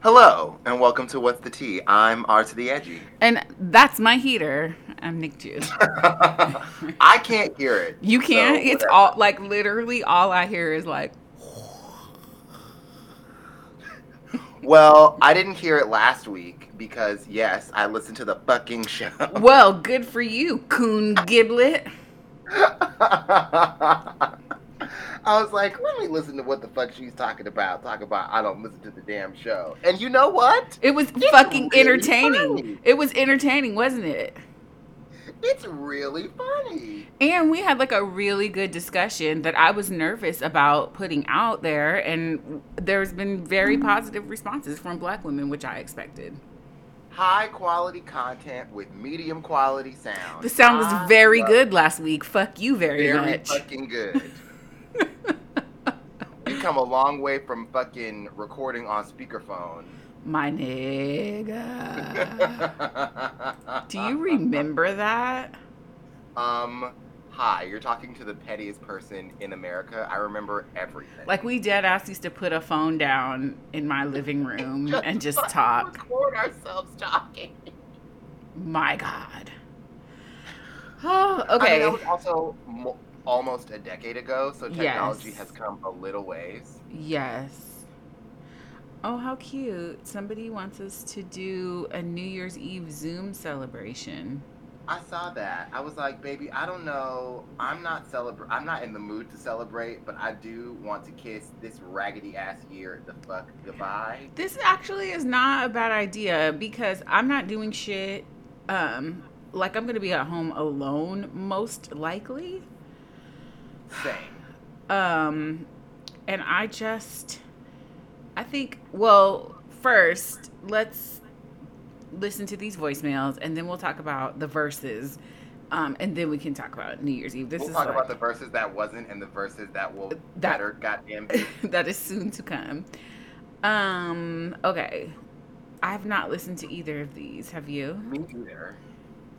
Hello, and welcome to What's the Tea? I'm R to the Edgy. And that's my heater. I'm Nick Jude. I can't hear it. You can't? so it's all like literally all I hear is like Well, I didn't hear it last week because, yes, I listened to the fucking show. Well, good for you, coon giblet. I was like, let me listen to what the fuck she's talking about. Talk about I don't listen to the damn show. And you know what? It was It's fucking really entertaining. funny. It was entertaining, wasn't it? It's really funny. And we had like a really good discussion that I was nervous about putting out there, and there's been very mm-hmm. positive responses from black women, which I expected. High quality content with medium quality sound. The sound was very good last week. Fuck you very, very much. fucking good. You come a long way from fucking recording on speakerphone. My nigga. Do you remember that? Um, hi, you're talking to the pettiest person in America. I remember everything. Like we dead ass used to put a phone down in my living room and just talk. Record ourselves talking. My God. Oh, I mean, okay. that was also almost a decade ago, so technology Yes. has come a little ways. Yes. Oh, how cute. Somebody wants us to do a New Year's Eve Zoom celebration. I saw that. I was like, baby, I don't know. I'm not celebra- I'm not in the mood to celebrate, but I do want to kiss this raggedy ass year the fuck goodbye. This actually is not a bad idea because I'm not doing shit. Um, like I'm gonna be at home alone most likely. Same. Um, and I just, I think, well, first, let's listen to these voicemails and then we'll talk about the verses. Um, and then we can talk about New Year's Eve. This we'll is talk like, about the verses that wasn't and the verses that will That- better goddamn that is soon to come. Um, okay. I've not listened to either of these. Have you? Me either.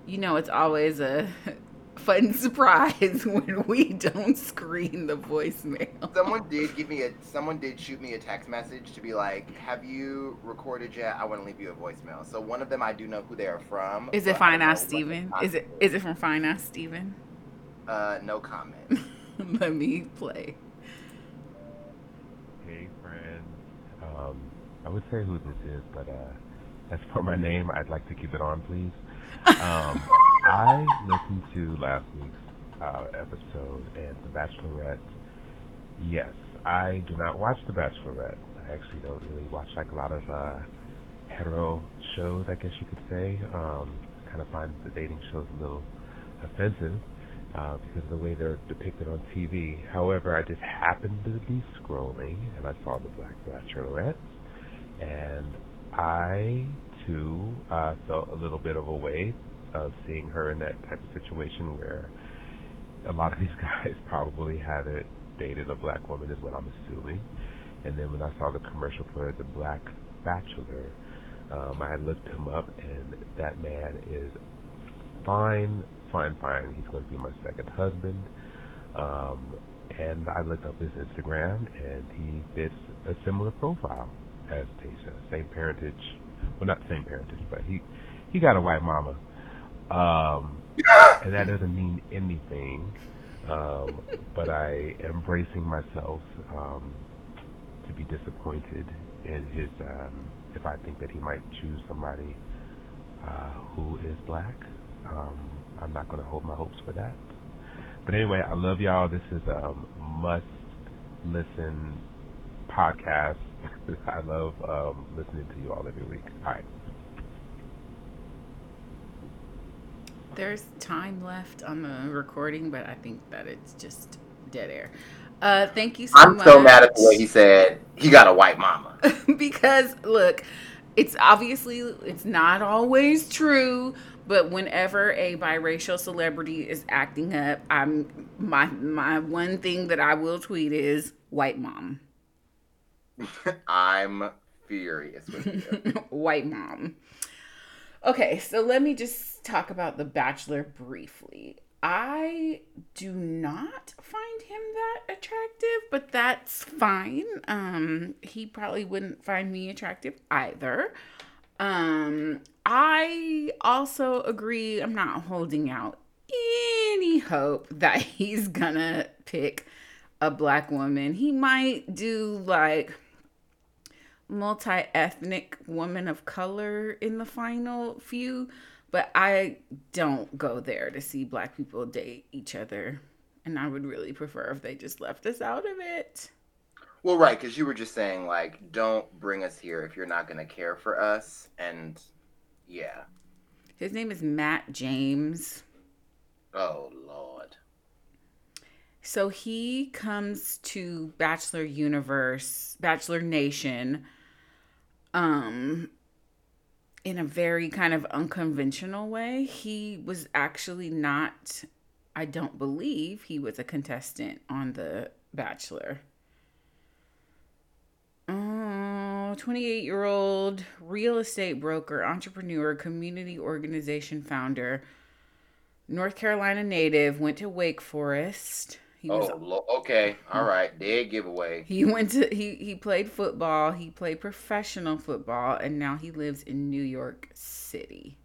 You know, it's always a fun surprise when we don't screen the voicemail. Someone did give me a someone did shoot me a text message to be like, Have you recorded yet? I want to leave you a voicemail. So one of them I do know who they are from. Is it I Fine Ass Steven? Is it is it from Fine Ass Steven? uh no comment. Let me play. Hey, friends. Um, I would say who this is, but uh, as for my name, I'd like to keep it on, please. Um, I listened to last week's uh, episode and The Bachelorette. Yes, I do not watch The Bachelorette. I actually don't really watch like a lot of uh, hetero shows, I guess you could say. Um, kind of find the dating shows a little offensive uh, because of the way they're depicted on TV. However, I just happened to be scrolling and I saw the Black Bachelorette, and I too uh, felt a little bit of a way of seeing her in that type of situation where a lot of these guys probably haven't dated a black woman, is what I'm assuming. And then when I saw the commercial for the Black Bachelor, um, I looked him up, and that man is fine, fine, fine. He's going to be my second husband. Um, and I looked up his Instagram, and he fits a similar profile as Tayshia. Same parentage, well, not the same parentage, but he he got a white mama. Um, and that doesn't mean anything. Um, but I am bracing myself um, to be disappointed in his. Um, if I think that he might choose somebody uh, who is black, um, I'm not going to hold my hopes for that. But anyway, I love y'all. This is a must listen podcast. I love um, listening to you all every week. All right. There's time left on the recording, but I think that it's just dead air. Uh, thank you so much. I'm much. so mad at the way he said he got a white mama. because look, it's obviously it's not always true, but whenever a biracial celebrity is acting up, I'm my my one thing that I will tweet is white mom. I'm furious with you. white mom. Okay, so let me just talk about The Bachelor briefly. I do not find him that attractive, but that's fine. Um, he probably wouldn't find me attractive either. Um, I also agree. I'm not holding out any hope that he's gonna pick a black woman. He might do like multi ethnic woman of color in the final few, but I don't go there to see black people date each other. And I would really prefer if they just left us out of it. Well, right, because you were just saying, like, don't bring us here if you're not going to care for us. And yeah. His name is Matt James. Oh, Lord. So he comes to Bachelor Universe, Bachelor Nation, um, in a very kind of unconventional way. He was actually not, I don't believe he was a contestant on The Bachelor. 28 year old real estate broker, entrepreneur, community organization founder, North Carolina native, went to Wake Forest. He was, oh, okay. All right. Dead giveaway. He went to he he played football. He played professional football, and now he lives in New York City.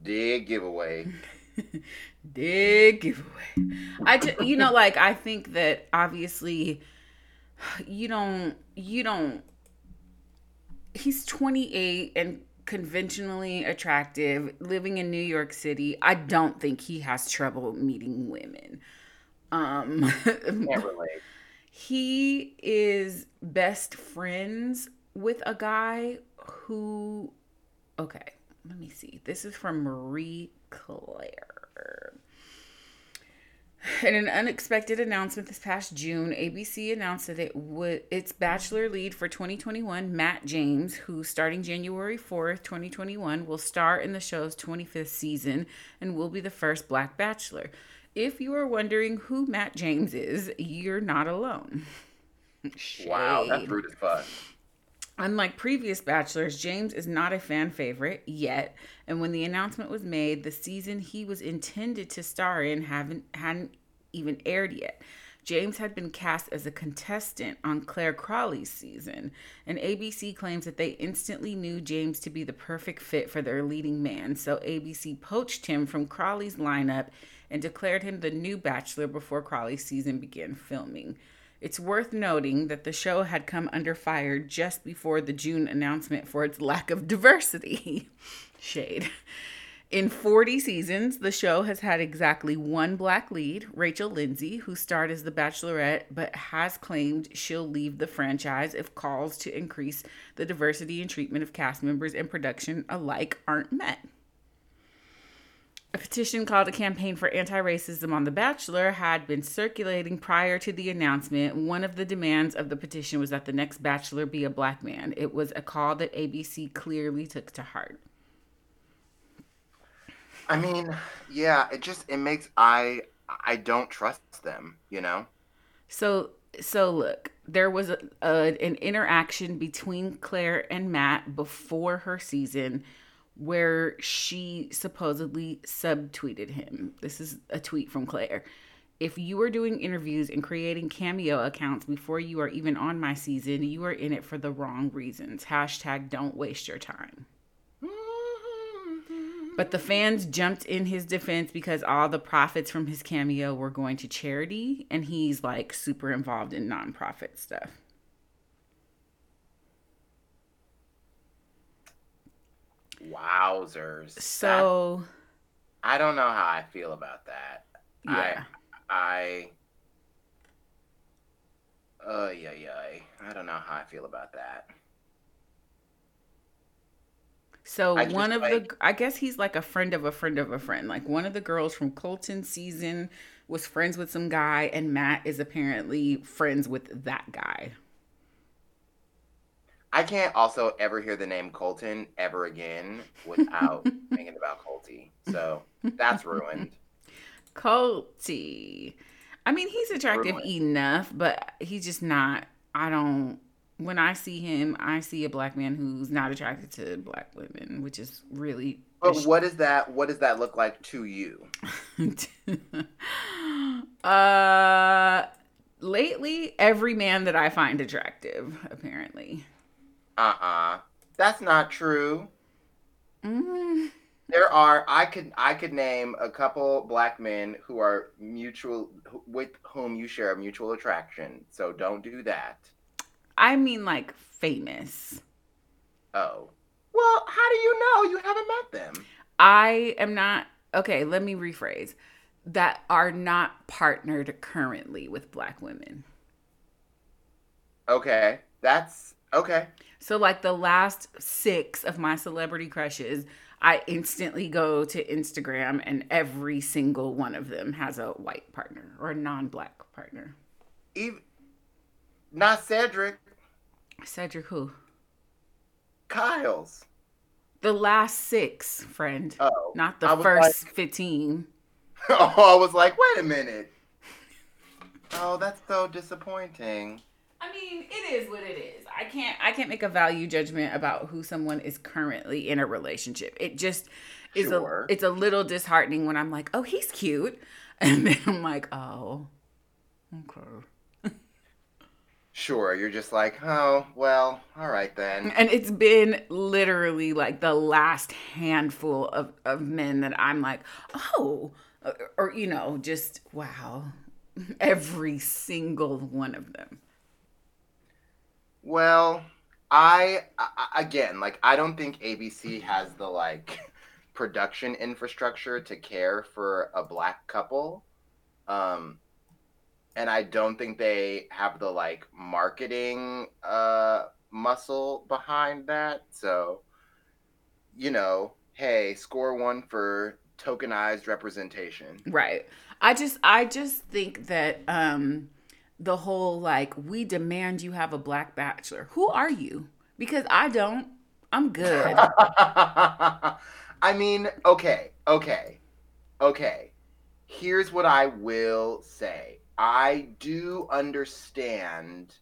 Dead giveaway. Dead giveaway. I just, you know, like I think that obviously, you don't you don't. He's twenty eight and conventionally attractive, living in New York City, I don't think he has trouble meeting women. Um, he is best friends with a guy who, okay, let me see. This is from Marie Claire. In an unexpected announcement this past June, ABC announced that it would its bachelor lead for 2021, Matt James, who starting January 4th, 2021, will star in the show's 25th season and will be the first black bachelor. If you are wondering who Matt James is, you're not alone. wow, that's rude as fuck. Unlike previous bachelors, James is not a fan favorite yet, and when the announcement was made, the season he was intended to star in haven't hadn't even aired yet. James had been cast as a contestant on Clare Crawley's season, and ABC claims that they instantly knew James to be the perfect fit for their leading man, so ABC poached him from Crawley's lineup and declared him the new bachelor before Crawley's season began filming. It's worth noting that the show had come under fire just before the June announcement for its lack of diversity. Shade. In 40 seasons, the show has had exactly one black lead, Rachel Lindsay, who starred as the Bachelorette, but has claimed she'll leave the franchise if calls to increase the diversity and treatment of cast members and production alike aren't met. A petition called a campaign for anti racism on The Bachelor had been circulating prior to the announcement. One of the demands of the petition was that the next Bachelor be a black man. It was a call that ABC clearly took to heart. I mean, yeah, it just it makes I I don't trust them, you know. So so look, there was a, a, an interaction between Clare and Matt before her season where she supposedly subtweeted him. This is a tweet from Clare. If you are doing interviews and creating cameo accounts before you are even on my season, you are in it for the wrong reasons. Hashtag don't waste your time. But the fans jumped in his defense because all the profits from his cameo were going to charity, and he's like super involved in nonprofit stuff. Wowzers. So that, I don't know how I feel about that. Yeah. I I uh yeah yeah. I don't know how I feel about that. So I one of like, the I guess he's like a friend of a friend of a friend. Like one of the girls from Colton season was friends with some guy and Matt is apparently friends with that guy. I can't also ever hear the name Colton ever again without thinking about Colty. So that's ruined. Colty. I mean, he's attractive ruined. enough, but he's just not. I don't. When I see him, I see a black man who's not attracted to black women, which is really But what does that what does that look like to you? uh lately every man that I find attractive, apparently. Uh-uh. That's not true. Mm. There are I could I could name a couple black men who are mutual with whom you share a mutual attraction. So don't do that. I mean like famous. Oh. Well, how do you know you haven't met them? I am not okay, let me rephrase. That are not partnered currently with black women. Okay. That's okay. So like the last 6 of my celebrity crushes, I instantly go to Instagram and every single one of them has a white partner or a non-black partner. Even not Cedric. Cedric who? Kyle's. The last six, friend. Oh. Not the first like- 15. oh, I was like, wait a minute. Oh, that's so disappointing. I mean, it is what it is. I can't I can't make a value judgment about who someone is currently in a relationship. It just is Sure. a it's a little disheartening when I'm like, "Oh, he's cute." And then I'm like, "Oh. Okay." Sure, you're just like, oh, well, all right then. And it's been literally like the last handful of, of men that I'm like, oh, or, or, you know, just wow. Every single one of them. Well, I, I again, like, I don't think ABC has the like production infrastructure to care for a black couple. Um, and I don't think they have the like marketing uh muscle behind that. So, you know, hey, score one for tokenized representation. Right. I just I just think that um the whole like we demand you have a black bachelor. Who are you? Because I don't. I'm good. I mean, okay, okay, okay. Here's what I will say I do understand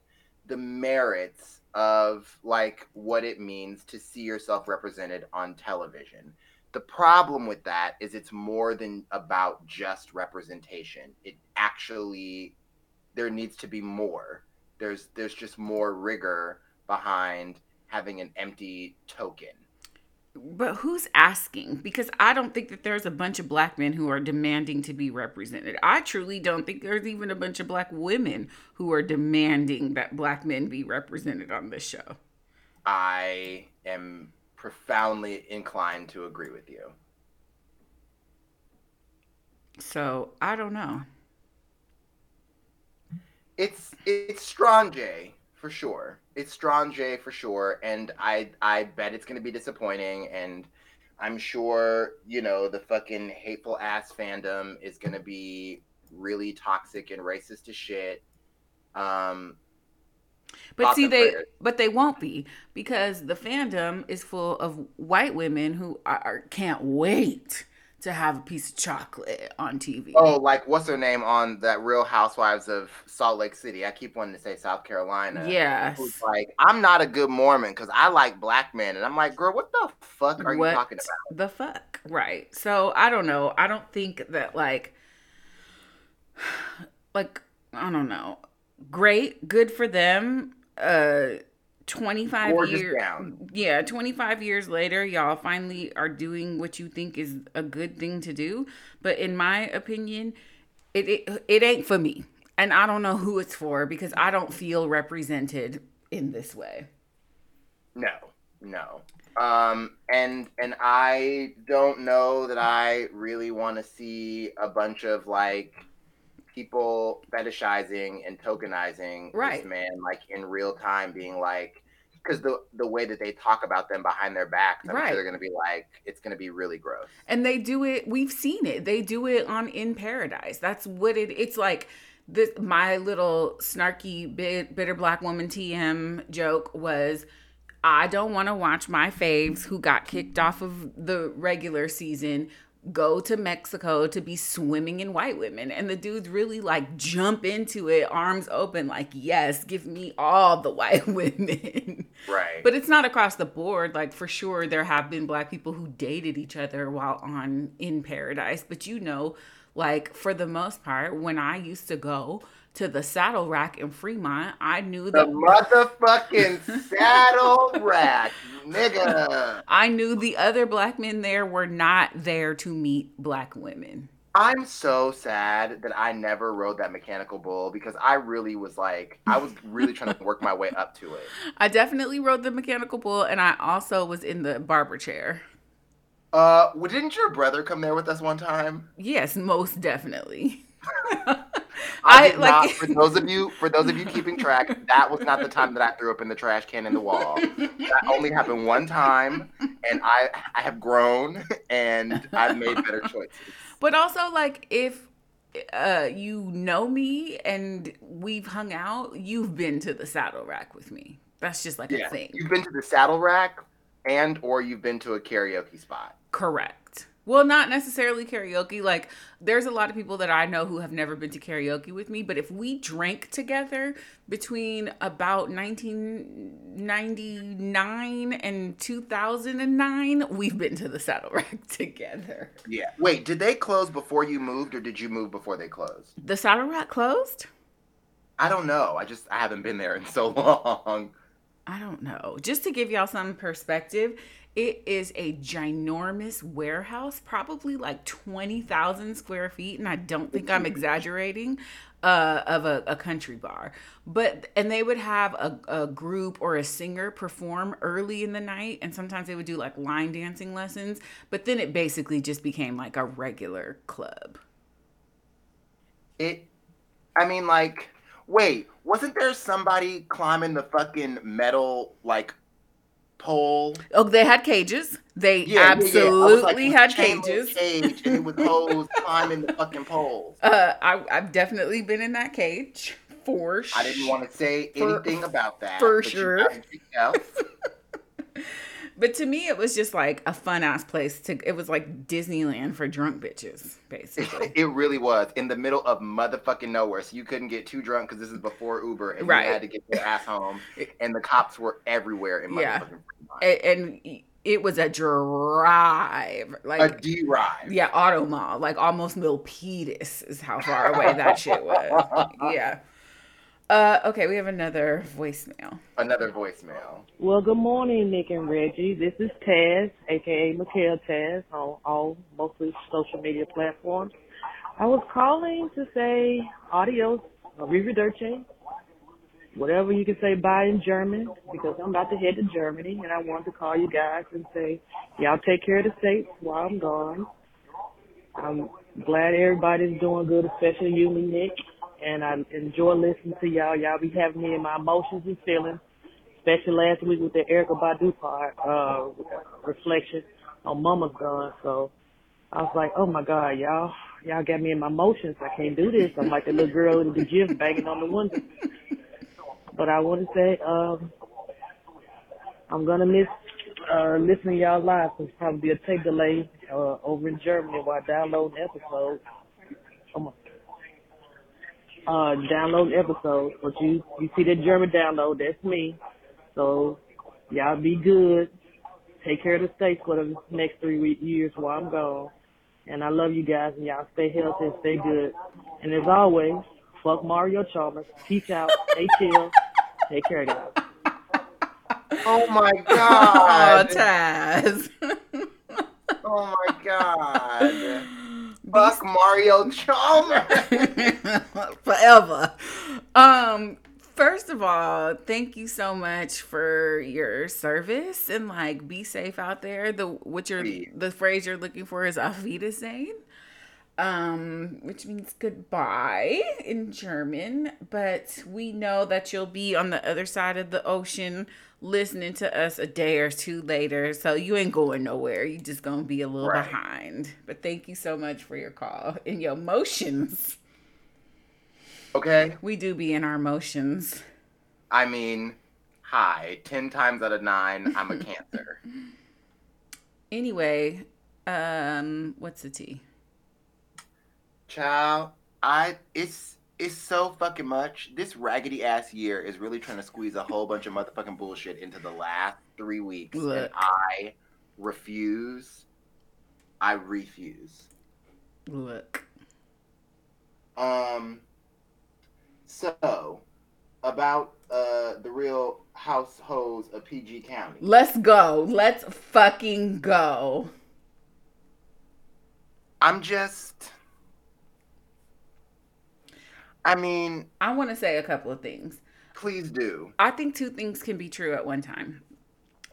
the merits of like what it means to see yourself represented on television. The problem with that is it's more than about just representation. It actually there needs to be more. There's there's just more rigor behind having an empty token. But who's asking? Because I don't think that there's a bunch of black men who are demanding to be represented. I truly don't think there's even a bunch of black women who are demanding that black men be represented on this show. I am profoundly inclined to agree with you. So I don't know. It's it's Strong J for sure. It's Strong J for sure, and I I bet it's gonna be disappointing, and I'm sure you know the fucking hateful ass fandom is gonna be really toxic and racist as shit. Um, But see, they but they won't be because the fandom is full of white women who are- can't wait to have a piece of chocolate on TV. oh, like what's her name on that Real Housewives of Salt Lake City? I keep wanting to say South Carolina. yes. who's like, I'm not a good Mormon because I like black men. And I'm like, girl, what the fuck are what you talking about? the fuck? Right. So I don't know. I don't think that like like I don't know. Great, good for them. Uh 25 Gorgeous years yeah 25 years later y'all finally are doing what you think is a good thing to do. But in my opinion it, it it ain't for me. And i don't know who it's for because i don't feel represented in this way. No, no. Um, and and I don't know that I really want to see a bunch of like people fetishizing and tokenizing Right. this man like in real time, being like, because the the way that they talk about them behind their backs, I'm Right. sure they're gonna be like, it's gonna be really gross. and they do it we've seen it they do it on in paradise that's what it it's like this my little snarky bit, bitter black woman tm joke was i don't want to watch my faves who got kicked off of the regular season go to Mexico to be swimming in white women. And the dudes really like jump into it, arms open, like, yes, give me all the white women. Right. But it's not across the board. Like, for sure, there have been black people who dated each other while on in paradise. But you know, like, for the most part, when I used to go, to the saddle rack in Fremont, I knew the motherfucking saddle rack, nigga. I knew the other black men there were not there to meet black women. I'm so sad that I never rode that mechanical bull because I really was like, I was really trying to work my way up to it. I definitely rode the mechanical bull, and I also was in the barber chair. Uh, well, didn't your brother come there with us one time? Yes, most definitely. I, I like not, for those of you for those of you keeping track, that was not the time that I threw up in the trash can in the wall. That only happened one time, and I I have grown and I've made better choices. But also, like if uh, you know me and we've hung out, you've been to the saddle rack with me. That's just like yeah. a thing. You've been to the saddle rack, and or you've been to a karaoke spot. Correct. Well, not necessarily karaoke. Like, there's a lot of people that I know who have never been to karaoke with me, but if we drank together between about 1999 and 2009, we've been to the Saddle Rack together. Yeah. Wait, did they close before you moved or did you move before they closed? The Saddle Rack closed? I don't know. I just I haven't been there in so long. I don't know. Just to give y'all some perspective, it is a ginormous warehouse, probably like 20,000 square feet. And I don't think I'm exaggerating uh, of a, a, country bar. But, and they would have a, a group or a singer perform early in the night. And sometimes they would do like line dancing lessons. But then it basically just became like a regular club. It, I mean, like, wait, wasn't there somebody climbing the fucking metal, like, pole. Oh, they had cages. They yeah, absolutely yeah, yeah. had cages. Cage and it was hoes climbing the fucking poles. Uh, I, I've definitely been in that cage for sure. I didn't want to say anything for, about that for sure. But to me, it was just like a fun ass place to. It was like Disneyland for drunk bitches, basically. it really was in the middle of motherfucking nowhere, so you couldn't get too drunk because this is before Uber, and right. you had to get your ass home. And the cops were everywhere in yeah. And, and it was a drive, like a drive. Yeah, auto mall, like almost Milpitas is how far away that shit was. Yeah. Uh, okay, we have another voicemail. Another voicemail. Well, good morning, Nick and Reggie. This is Taz, aka Mikhail Taz, on all mostly social media platforms. I was calling to say adios, arrivederci, whatever you can say bye in German, because I'm about to head to Germany, and I wanted to call you guys and say, y'all take care of the states while I'm gone. I'm glad everybody's doing good, especially you, and Nick and I enjoy listening to y'all. Y'all be having me in my emotions and feelings, especially last week with the Erykah Badu part, uh, reflection on Mama's Gone. So I was like, oh my God, y'all, y'all got me in my emotions. I can't do this. I'm like the little girl in the gym banging on the window. But I want to say, um, I'm gonna miss uh, listening y'all live. There's probably a tape delay uh, over in Germany while downloading episodes. My uh, download episodes. But you, you see that German download, that's me. So y'all be good. Take care of the states for the next three years while I'm gone. And I love you guys and y'all stay healthy and stay good. And as always, fuck Mario Chalmers. Peace out. Stay chill. Take care of y'all. Oh my god. Oh, Taz. oh my god. Fuck Mario Chalmers forever. Um, first of all, thank you so much for your service and like be safe out there. The what you're the phrase you're looking for is Auf Wiedersehen um, which means goodbye in German. But we know that you'll be on the other side of the ocean listening to us a day or two later. So you ain't going nowhere. You just gonna be a little right. behind. But thank you so much for your call and your emotions. Okay. We do be in our emotions. I mean, hi. Ten times out of nine, I'm a cancer. anyway, Um, what's the T? Child, I it's it's so fucking much. This raggedy ass year is really trying to squeeze a whole bunch of motherfucking bullshit into the last three weeks, Look. and I refuse. I refuse. Look. Um. So, about uh the real households of PG County. Let's go. Let's fucking go. I'm just. I mean, I want to say a couple of things. please do. I think two things can be true at one time.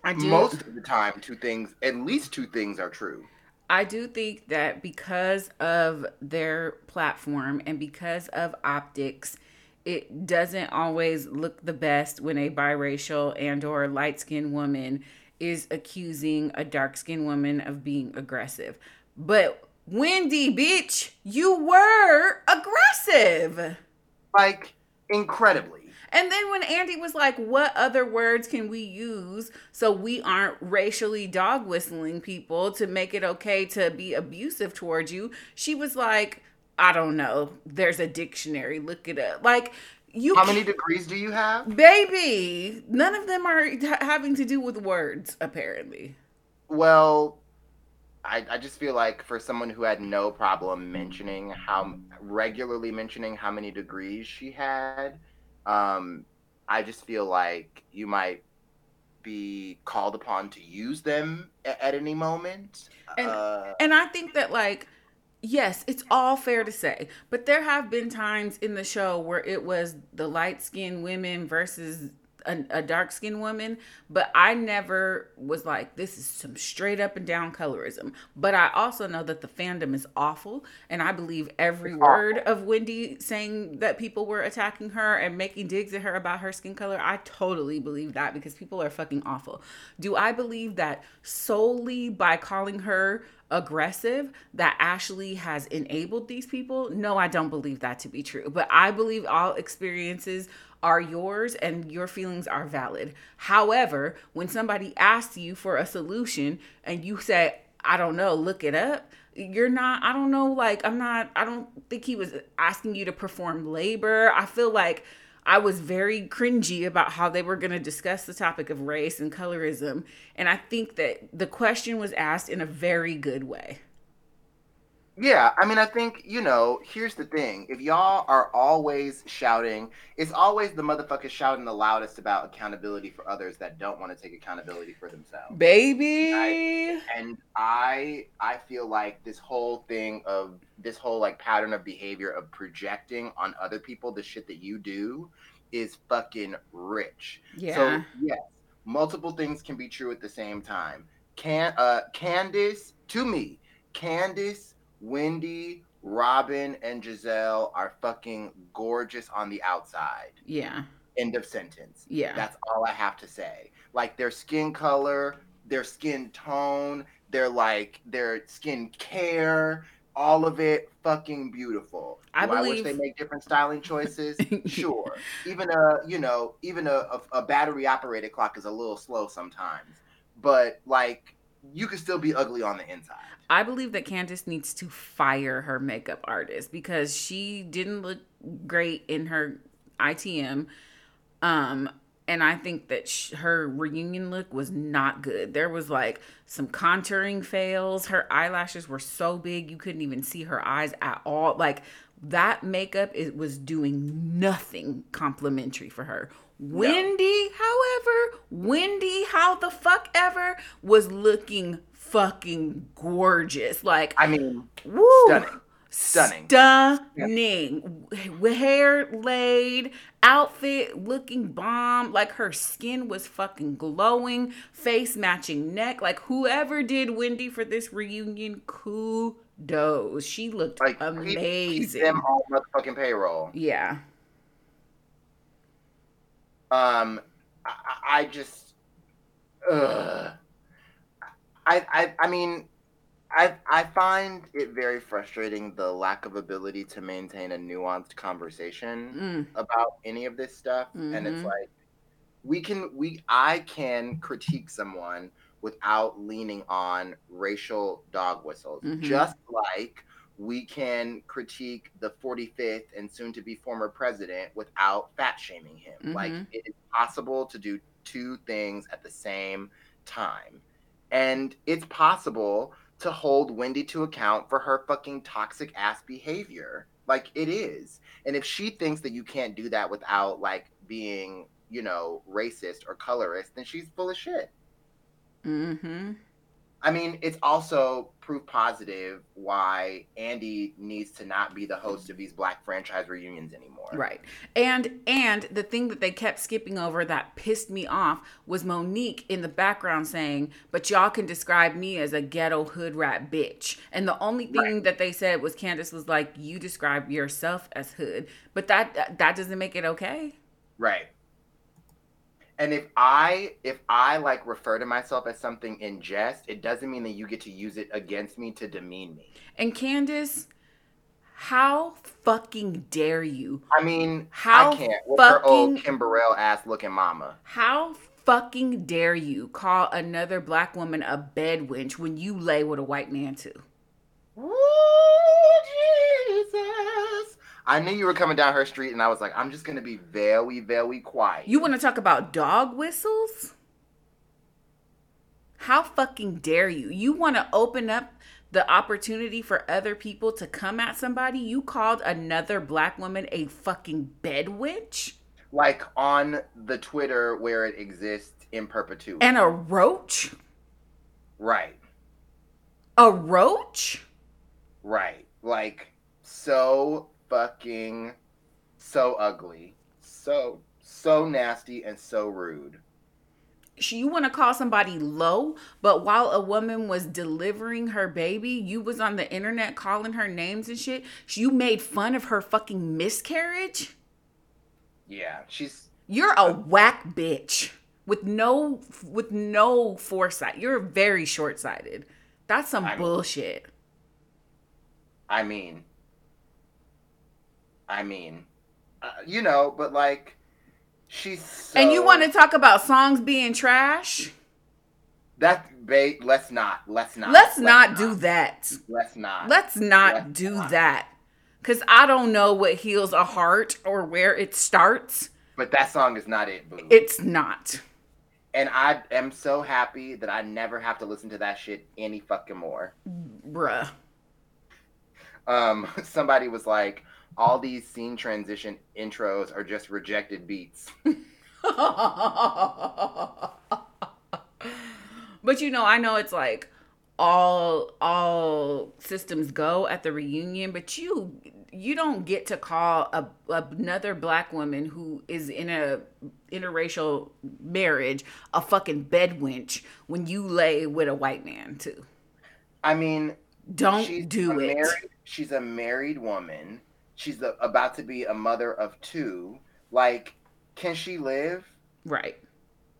I do. Most of the time, two things, at least two things, are true. I do think that because of their platform and because of optics, it doesn't always look the best when a biracial and or light-skinned woman is accusing a dark-skinned woman of being aggressive. But Wendy, bitch, you were aggressive. Like, incredibly. And then when Andy was like, what other words can we use so we aren't racially dog whistling people to make it okay to be abusive towards you? She was like, I don't know. There's a dictionary. Look it up. Like, you How many degrees do you have? baby, none of them are having to do with words, apparently. Well, I, I just feel like for someone who had no problem mentioning how regularly mentioning how many degrees she had, um, I just feel like you might be called upon to use them a- at any moment. And- uh, And I think that like yes, it's all fair to say, but there have been times in the show where it was the light-skinned women versus a, a dark-skinned woman, but I never was like this is some straight up and down colorism. But I also know that the fandom is awful, and I believe every It's word of Wendy saying that people were attacking her and making digs at her about her skin color. I totally believe that because people are fucking awful. Do I believe that solely by calling her aggressive that Ashley has enabled these people? No, I don't believe that to be true. But I believe all experiences are yours and your feelings are valid. However, when somebody asks you for a solution and you say, I don't know, look it up, you're not, I don't know, like, I'm not, I don't think he was asking you to perform labor. I feel like I was very cringy about how they were going to discuss the topic of race and colorism. And I think that the question was asked in a very good way. Yeah, I mean, I think, you know, here's the thing. If y'all are always shouting, it's always the motherfuckers shouting the loudest about accountability for others that don't want to take accountability for themselves. Baby. And I I feel like this whole thing of this whole like pattern of behavior of projecting on other people the shit that you do is fucking rich. Yeah. So yes, multiple things can be true at the same time. Can uh Candace to me, Candace, Wendy, Robyn, and Gizelle are fucking gorgeous on the outside. yeah. End of sentence. Yeah. That's all I have to say. Like their skin color, their skin tone, their like their skin care, all of it fucking beautiful. I Do I wish they make different styling choices. sure. Even a you know even a, a, a battery operated clock is a little slow sometimes, but like you can still be ugly on the inside. I believe that Candace needs to fire her makeup artist because she didn't look great in her ITM. Um, and I think that sh- her reunion look was not good. There was like some contouring fails. Her eyelashes were so big you couldn't even see her eyes at all. Like that makeup it was doing nothing complimentary for her. Wendy, however, Wendy, how the fuck ever, was looking fucking gorgeous. Like, I mean, woo, stunning. Stunning. stunning. Hair laid, outfit looking bomb. Like her skin was fucking glowing, face matching neck. Like whoever did Wendy for this reunion, kudos. She looked Like keep- amazing. Keep them on motherfucking payroll. yeah. Um, I, I just, ugh. I, I, I mean, I, I find it very frustrating the lack of ability to maintain a nuanced conversation Mm, about any of this stuff, and it's Mhm. like, we can, we, I can critique someone without leaning on racial dog whistles. Mhm. Just like we can critique the 45th and soon to be former president without fat shaming him. Like Mhm. it is possible to do two things at the same time. And it's possible to hold Wendy to account for her fucking toxic ass behavior. Like it is. And if she thinks that you can't do that without like being, you know, racist or colorist, then she's full of shit. Mm-hmm. I mean, it's also proof positive why Andy needs to not be the host of these black franchise reunions anymore. Right. And and the thing that they kept skipping over that pissed me off was Monique in the background saying, "But y'all can describe me as a ghetto hood rat bitch." And the only thing Right. that they said was Candace was like, "You describe yourself as hood." But that that doesn't make it okay. Right. And if I if I like refer to myself as something in jest, it doesn't mean that you get to use it against me to demean me. And Candace, how fucking dare you? I mean, How I can't with her old fucking- Kim Burrell ass looking mama. How fucking dare you call another black woman a bed wench when you lay with a white man too? Ooh, Jesus. I knew you were coming down her street, and I was like, I'm just gonna be very, very quiet. You want to talk about dog whistles? How fucking dare you? You want to open up the opportunity for other people to come at somebody? You called another black woman a fucking bed wench like on the Twitter where it exists in perpetuity. and a roach? right, A roach? right. Like so fucking so ugly. So so nasty and so rude. You want to call somebody low, but while a woman was delivering her baby, you was on the internet calling her names and shit. You made fun of her fucking miscarriage? Yeah, she's You're a whack bitch with no with no foresight. You're very short-sighted. That's some I mean- bullshit. I mean I mean uh, you know, but like she's so, and you want to talk about songs being trash? that bait let's not let's not Let's not do that. let's not Let's not Let's do not. that. Cuz I don't know what heals a heart or where it starts. but that song is not it boo It's not. and i am so happy that i never have to listen to that shit any fucking more Bruh. um somebody was like all these scene transition intros are just rejected beats but you know, I know it's like all all systems go at the reunion, but you you don't get to call a, another black woman who is in a interracial marriage a fucking bed wench when you lay with a white man too. i mean Don't do it. married- she's a married woman she's a, about to be a mother of two like can she live Right.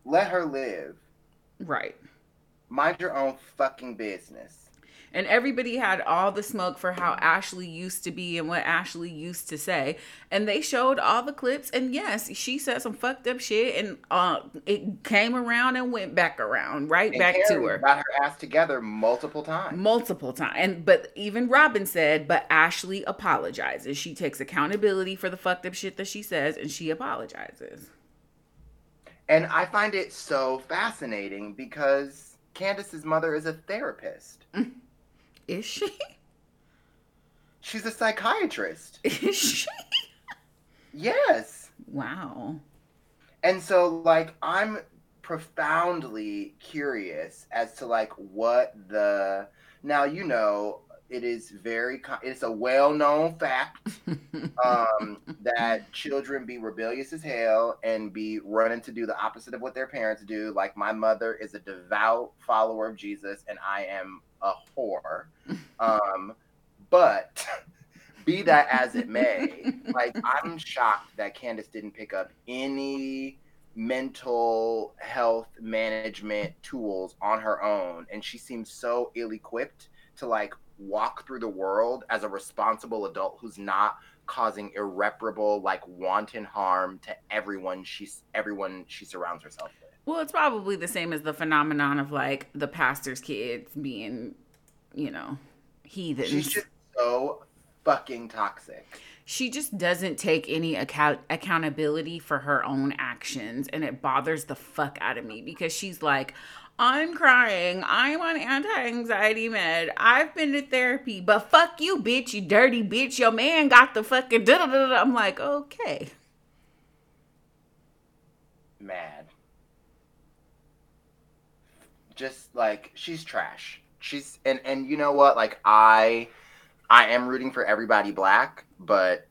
let her live Right. mind your own fucking business And everybody had all the smoke for how Ashley used to be and what Ashley used to say. And they showed all the clips. And yes, she said some fucked up shit. And uh, it came around and went back around, right And back to her. got her ass together multiple times Multiple times. And but even Robyn said, but Ashley apologizes. She takes accountability for the fucked up shit that she says and she apologizes. And I find it so fascinating because Candace's mother is a therapist. Is she? She's a psychiatrist. Is she? Yes. Wow. And so like I'm profoundly curious as to like what the now you know it is very it's a well-known fact um that children be rebellious as hell and be running to do the opposite of what their parents do like my mother is a devout follower of jesus and i am a whore um but be that as it may like i'm shocked that candace didn't pick up any mental health management tools on her own and she seems so ill-equipped to like walk through the world as a responsible adult who's not causing irreparable, like wanton harm to everyone she's everyone she surrounds herself with. Well, it's probably the same as the phenomenon of like the pastor's kids being, you know, heathens. She's just so fucking toxic. she just doesn't take any account- accountability for her own actions and it bothers the fuck out of me because she's like i'm crying i'm on anti-anxiety med i've been to therapy but fuck you bitch you dirty bitch your man got the fucking da-da-da-da." i'm like okay Mad. Just like she's trash. She's and and you know what? Like I I am rooting for everybody black, but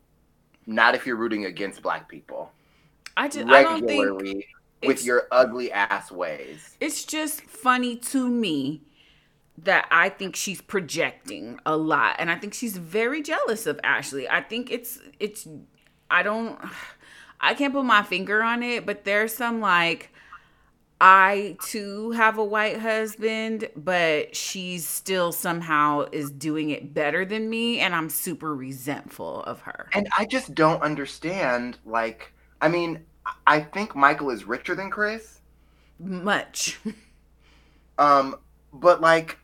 not if you're rooting against black people. i just i don't think with your ugly ass ways. it's just funny to me that I think she's projecting a lot and I think she's very jealous of Ashley. I think it's it's I don't I can't put my finger on it, but there's some like I too have a white husband, but she's still somehow is doing it better than me and I'm super resentful of her. And I just don't understand like I mean, I think Michael is richer than Chris. Much. Um but like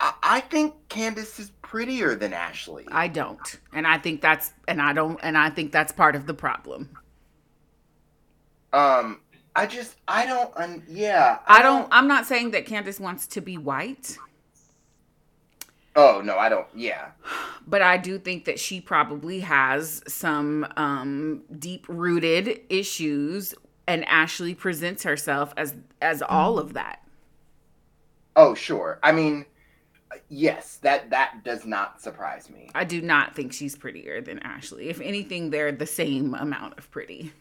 I, I think Candiace is prettier than Ashley. I don't. And I think that's and I don't and I think that's part of the problem. Um, I just I don't un- yeah I don't. I'm not saying that Candiace wants to be white, Oh no, I don't. Yeah, but I do think that she probably has some um, deep rooted issues, and Ashley presents herself as as all of that. oh sure. I mean, yes, that that does not surprise me. I do not think she's prettier than Ashley. If anything, they're the same amount of pretty.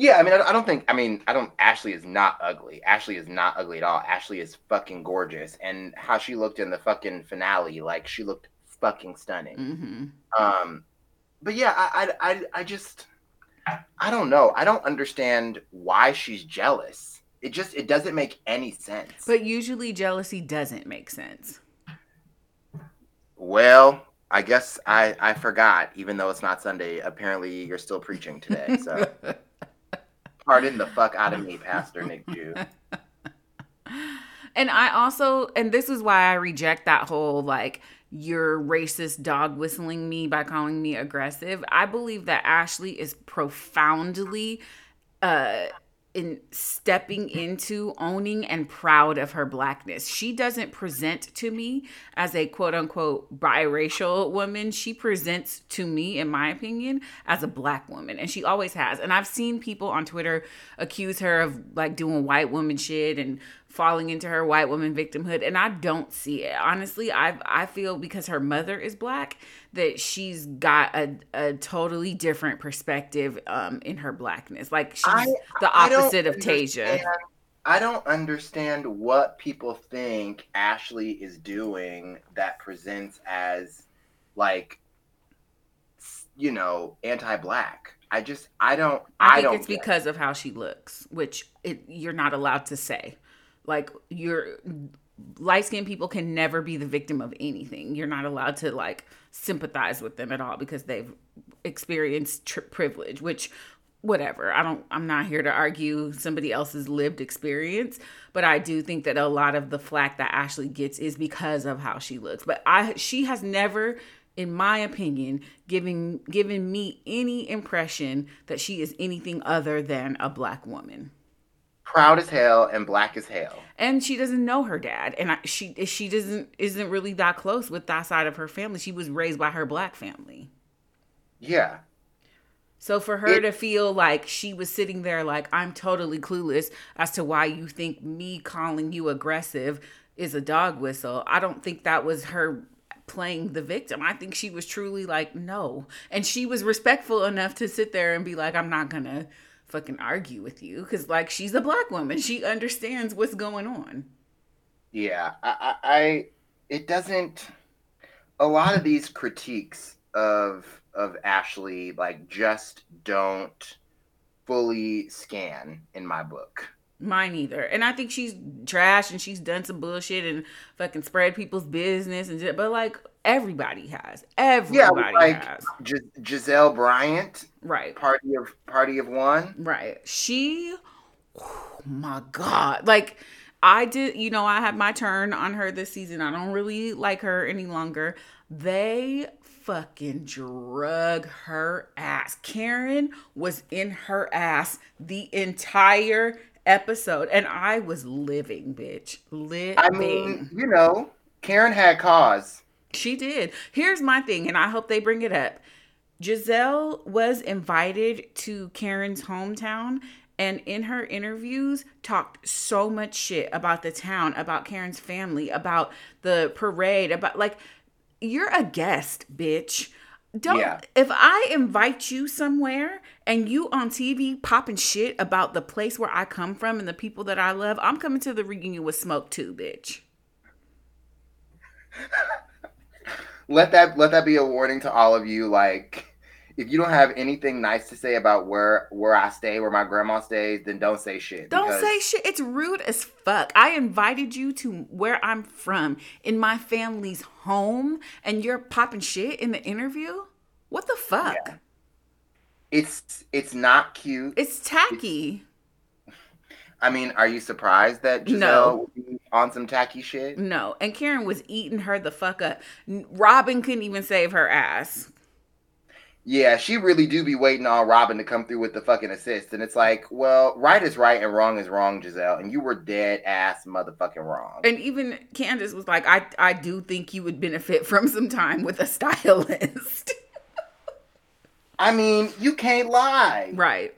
Yeah, I mean, I, don't think. I mean, I don't. Ashley is not ugly. Ashley is not ugly at all. Ashley is fucking gorgeous, and how she looked in the fucking finale, like she looked fucking stunning. hmm Um, but yeah, I, I, I, I just, I don't know. I don't understand why she's jealous. It just, it doesn't make any sense. But usually, jealousy doesn't make sense. well, I guess I, I forgot. Even though it's not Sunday, apparently you're still preaching today. So pardon the fuck out of me, Pastor Nick Jew. And I also, and this is why I reject that whole like you're racist dog whistling me by calling me aggressive. I believe that Ashley is profoundly uh in stepping into owning and proud of her blackness. She doesn't present to me as a quote unquote biracial woman. She presents to me, in my opinion, as a black woman. And she always has. And I've seen people on Twitter accuse her of like doing white woman shit and falling into her white woman victimhood. And I don't see it. Honestly, I I feel because her mother is black that she's got a, a totally different perspective um in her blackness. Like she's I- the opposite of Tayshia. I don't understand what people think Ashley is doing that presents as like you know, anti-black. I just I don't I I, think don't it's it. because of how she looks, which it, you're not allowed to say. Like you're light skinned people can never be the victim of anything. You're not allowed to like sympathize with them at all because they've experienced tri- privilege, which whatever. I don't I'm not here to argue somebody else's lived experience, but I do think that a lot of the flack that Ashley gets is because of how she looks. But I she has never in my opinion, giving given me any impression that she is anything other than a black woman. Proud as hell and black as hell. And she doesn't know her dad, and I, she she doesn't isn't really that close with that side of her family. She was raised by her black family. Yeah. So for her It- to feel like she was sitting there like I'm totally clueless as to why you think me calling you aggressive is a dog whistle. I don't think that was her playing the victim. I think she was truly like no. And she was respectful enough to sit there and be like I'm not going to fucking argue with you cuz like she's a black woman. She understands what's going on. Yeah, I, I, it doesn't. A lot of these critiques of of Ashley like just don't fully scan in my book. Mine either. And I think she's trash and she's done some bullshit and fucking spread people's business and but like everybody has. Everybody yeah, like has. Gis- Gizelle Bryant, Right. party of party of one. Right. She oh my god. Like I did, you know, I had my turn on her this season. I don't really like her any longer. They fucking drug her ass. Karen was in her ass the entire episode and I was living, bitch. Living. I mean, you know, Karen had cause. She did. Here's my thing, and I hope they bring it up. Gizelle was invited to Karen's hometown and in her interviews talked so much shit about the town, about Karen's family, about the parade, about like you're a guest, bitch. Don't Yeah. if I invite you somewhere and you on TV popping shit about the place where I come from and the people that I love, I'm coming to the reunion with smoke too, bitch. Let that let that be a warning to all of you. Like, if you don't have anything nice to say about where where I stay, where my grandma stays, then don't say shit. Don't say shit. It's rude as fuck. I invited you to where I'm from in my family's home and you're popping shit in the interview? What the fuck? it's it's not cute. It's tacky. I mean, are you surprised that Gizelle No. on some tacky shit? No. And Karen was eating her the fuck up. Robyn couldn't even save her ass. Yeah, she really do be waiting on Robyn to come through with the fucking assist, and it's like, well, right is right and wrong is wrong, Gizelle, and you were dead ass motherfucking wrong. And even Candiace was like, I, I do think you would benefit from some time with a stylist. I mean, you can't lie. right.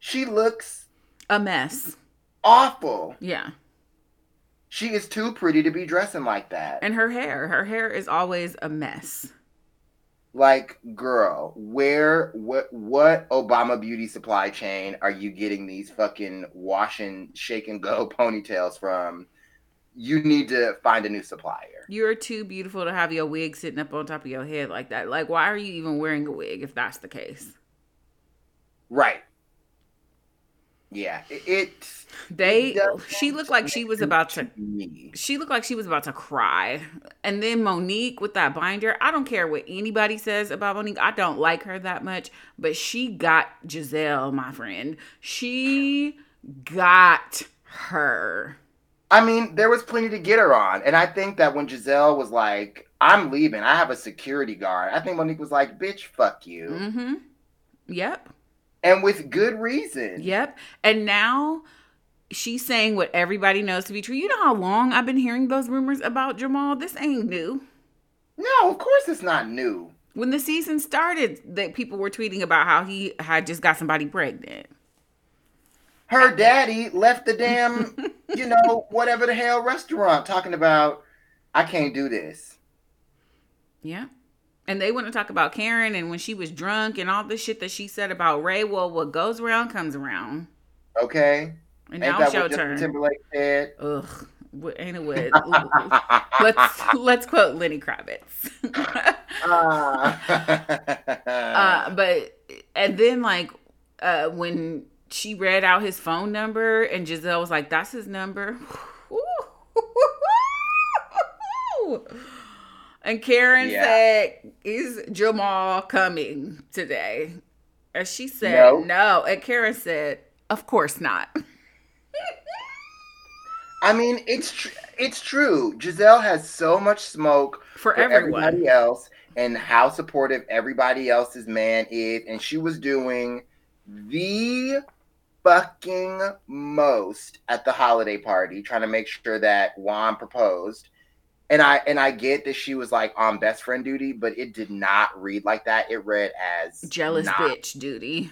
She looks A mess. awful. Yeah. She is too pretty to be dressing like that. And her hair. Her hair is always a mess. Like, girl, where what what Obama beauty supply chain are you getting these fucking wash and shake and go ponytails from? You need to find a new supplier. You're too beautiful to have your wig sitting up on top of your head like that. Like, why are you even wearing a wig if that's the case? Right. Yeah. It, it They, It she looked like she was about to, me. she looked like she was about to cry. And then Monique with that binder, I don't care what anybody says about Monique. I don't like her that much, but she got Gizelle, my friend. She got her. I mean, there was plenty to get her on. And I think that when Gizelle was like, I'm leaving, I have a security guard, I think Monique was like, bitch, fuck you. Mm-hmm. Yep. And with good reason. Yep. And now she's saying what everybody knows to be true. You know how long I've been hearing those rumors about Jamal? This ain't new. No, of course it's not new. When the season started, that people were tweeting about how he had just got somebody pregnant. Her daddy left the damn, you know, whatever the hell restaurant talking about, I can't do this. Yeah. And they want to talk about Karen and when she was drunk and all the shit that she said about Ray. Well, what goes around comes around. Okay? And Ain't now it's your turn. Timberlake said? Ugh. What, ain't it what? let's let's quote Lenny Kravitz. uh, but and then like uh, when she read out his phone number and Gizelle was like, "That's his number." and Karen Yeah. said, "Is Jamal coming today?" And she said, No. "No." And Karen said, "Of course not." I mean, it's tr- it's true. Gizelle has so much smoke For, for everybody else and how supportive everybody else's man is, and she was doing the fucking most at the holiday party, trying to make sure that Juan proposed. And I and I get that she was like on best friend duty, but it did not read like that. It read as Jealous not, bitch duty.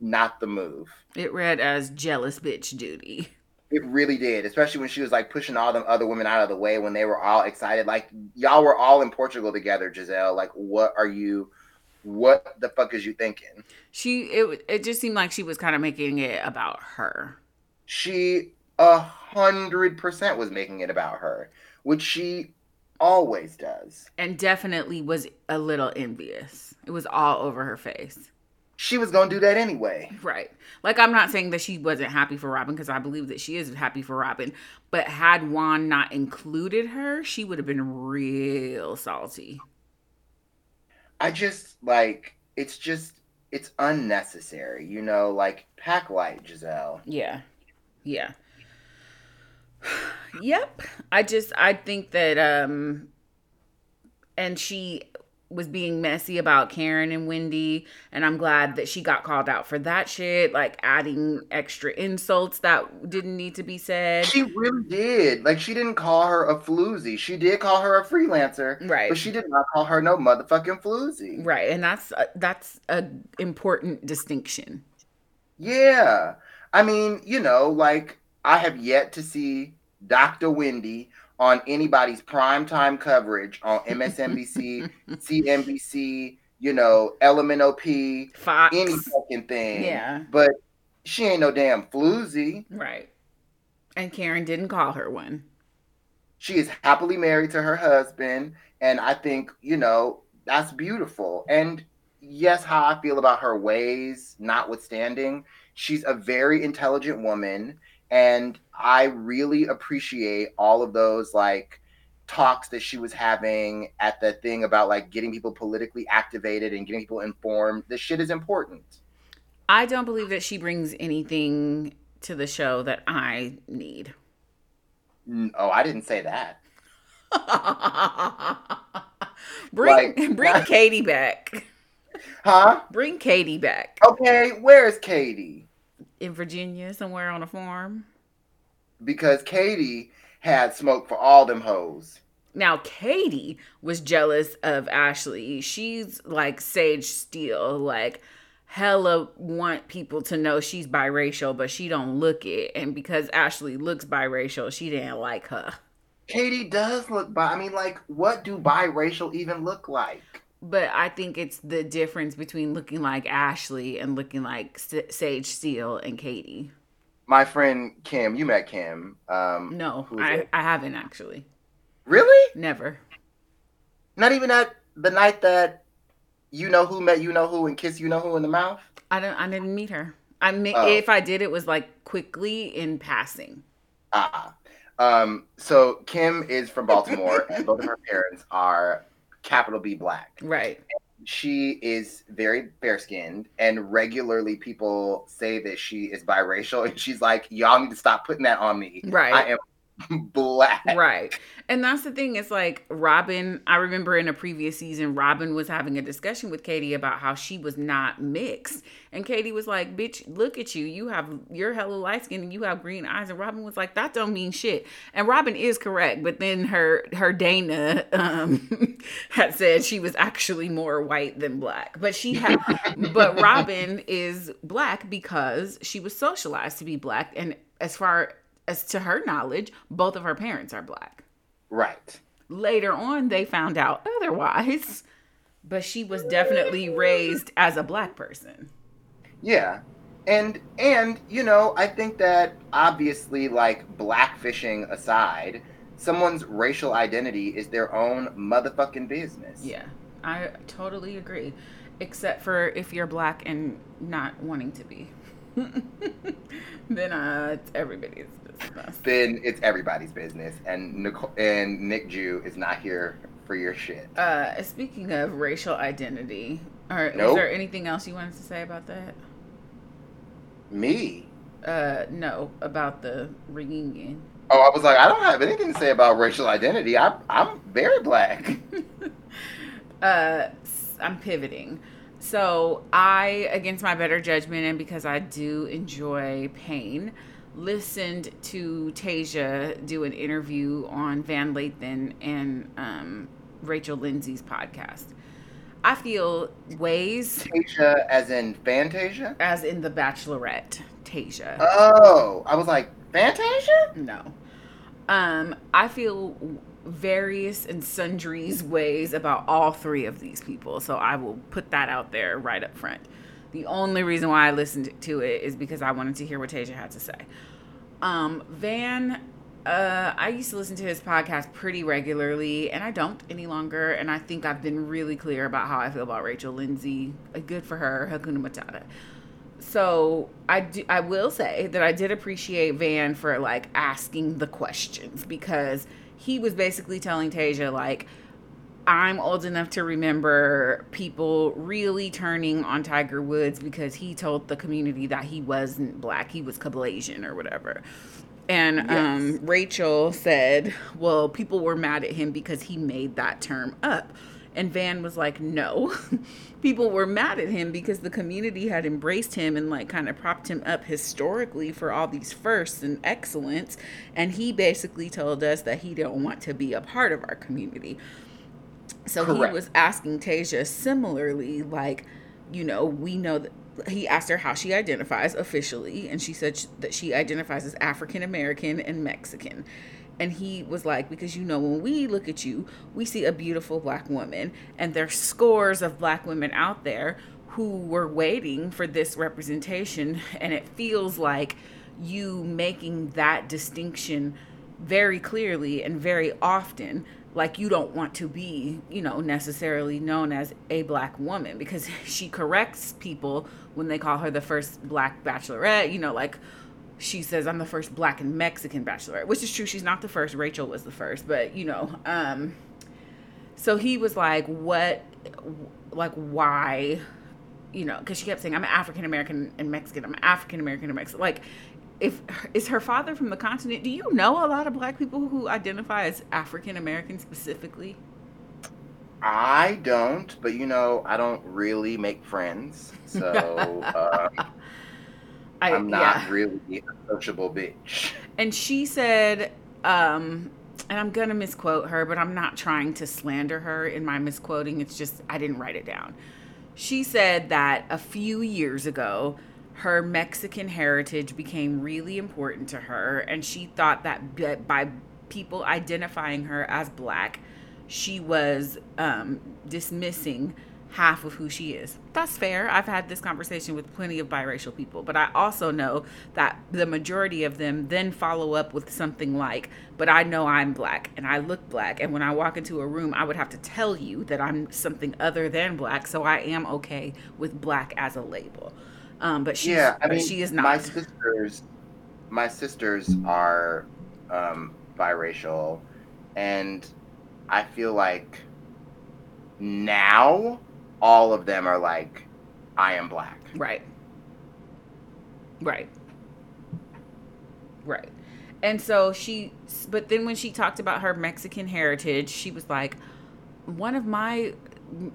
not the move. It read as jealous bitch duty. It really did, especially when she was like pushing all them other women out of the way when they were all excited. Like y'all were all in Portugal together, Gizelle. Like, what are you? What the fuck is you thinking? She it it just seemed like she was kind of making it about her. She a hundred percent was making it about her, which she always does. and definitely was a little envious. It was all over her face. she was gonna do that anyway. Right. Like I'm not saying that she wasn't happy for Robyn because I believe that she is happy for Robyn. But had Juan not included her, she would have been real salty. I just like it's just it's unnecessary, you know, like pack light, Gizelle. Yeah. Yeah. Yep. I just I think that um and she was being messy about Karen and Wendy, and I'm glad that she got called out for that shit, like adding extra insults that didn't need to be said. She really did. Like she didn't call her a floozy. She did call her a freelancer, Right. But she did not call her no motherfucking floozy. Right, and that's a, that's a important distinction. Yeah, I mean, you know, like I have yet to see Dr. Wendy on anybody's primetime coverage on MSNBC, CNBC, you know, LMNOP, Fox. any fucking thing. Yeah. But she ain't no damn floozy. Right. And Karen didn't call her one. She is happily married to her husband. And I think, you know, that's beautiful. And yes, how I feel about her ways, notwithstanding, she's a very intelligent woman. And I really appreciate all of those like talks that she was having at the thing about like getting people politically activated and getting people informed. This shit is important. I don't believe that she brings anything to the show that I need. Oh, I didn't say that. bring Like- bring Katie back. Huh? Bring Katie back. Okay, where's Katie? In Virginia, somewhere on a farm. Because Katie had smoke for all them hoes. Now, Katie was jealous of Ashley. She's like Sage Steele, like hella want people to know she's biracial, but she don't look it. And because Ashley looks biracial, she didn't like her. Katie does look bi. I mean, like, what do biracial even look like? But I think it's the difference between looking like Ashley and looking like S- Sage Steele and Katie. My friend Kim, you met Kim. Um, No, I, it? I haven't actually. Really? Never. Not even at the night that you know who met you know who and kissed you know who in the mouth? I don't. I didn't meet her. I mi- Oh. if I did, it was like quickly in passing. Ah. Um, so Kim is from Baltimore, and both of her parents are capital B black. Right. She is very fair skinned, and regularly people say that she is biracial, and she's like, "Y'all need to stop putting that on me. Right. I am black." right. And that's the thing it's like Robyn i remember in a previous season Robyn was having a discussion with katie about how she was not mixed. And katie was like bitch look at you. You have you're hella light skin and you have green eyes. And Robyn was like that don't mean shit. And Robyn is correct but then her her dana um had said she was actually more white than black. But she had but Robyn is black because she was socialized to be black. And as far as to her knowledge, both of her parents are black. Right. Later on, they found out otherwise, but she was definitely raised as a black person. Yeah. And and you know, I think that obviously like blackfishing aside, someone's racial identity is their own motherfucking business. Yeah, I totally agree. Except for if you're black and not wanting to be. then uh, it's everybody's. Then it's everybody's business and Nicole, and Nick Jew is not here for your shit. Uh, speaking of racial identity, or is there anything else you wanted to say about that? Me? Uh, no, about the reunion. Oh, I was like, I don't have anything to say about racial identity. I I'm very black. uh i'm pivoting so i against my better judgment and because i do enjoy pain listened to Tayshia do an interview on van lathan and um, rachel lindsay's podcast i feel ways Tayshia as in Fantasia? as in the bachelorette Tayshia Oh, I was like, Fantasia? No. Um, I feel various and sundries ways about all three of these people. So I will put that out there right up front. The only reason why I listened to it is because I wanted to hear what Tayshia had to say. Um, Van Uh, I used to listen to his podcast pretty regularly, and I don't any longer. And I think I've been really clear about how I feel about Rachel Lindsay. Uh, Good for her, Hakuna Matata. So I do, I will say that I did appreciate Van for like asking the questions because he was basically telling Tayshia like. I'm old enough to remember people really turning on Tiger Woods because he told the community that he wasn't black, he was Caucasian or whatever. And Yes. um, Rachel said, well, people were mad at him because he made that term up. And Van was like, no. people were mad at him because the community had embraced him and like kind of propped him up historically for all these firsts and excellence. And he basically told us that he didn't want to be a part of our community. So he was asking Tayshia similarly, like, you know, we know that he asked her how she identifies officially, and she said sh- that she identifies as African American and Mexican. And he was like, because you know, when we look at you, we see a beautiful black woman, and there's scores of black women out there who were waiting for this representation, and it feels like you making that distinction very clearly and very often like you don't want to be you know necessarily known as a black woman because she corrects people when they call her the first black bachelorette you know like she says i'm the first black and mexican bachelorette which is true she's not the first rachel was the first but you know um so he was like what like why? You know because she kept saying i'm african american and mexican i'm african american and mexican like if is her father from the continent do you know a lot of black people who identify as african american specifically I don't, but you know, I don't really make friends, so um, I, I'm not yeah. really a sociable bitch. and she said um and i'm gonna misquote her but i'm not trying to slander her in my misquoting it's just i didn't write it down she said that a few years ago her mexican heritage became really important to her and she thought that by people identifying her as black she was um, dismissing half of who she is. That's fair. I've had this conversation with plenty of biracial people, but I also know that the majority of them then follow up with something like, but I know I'm black and I look black. And when I walk into a room, I would have to tell you that I'm something other than black. So I am okay with black as a label. Um, but she's, yeah, I mean, she is My sisters, my sisters are um, biracial, and I feel like now all of them are like, I am black. Right. Right. Right. And so she, but then when she talked about her Mexican heritage, she was like, one of my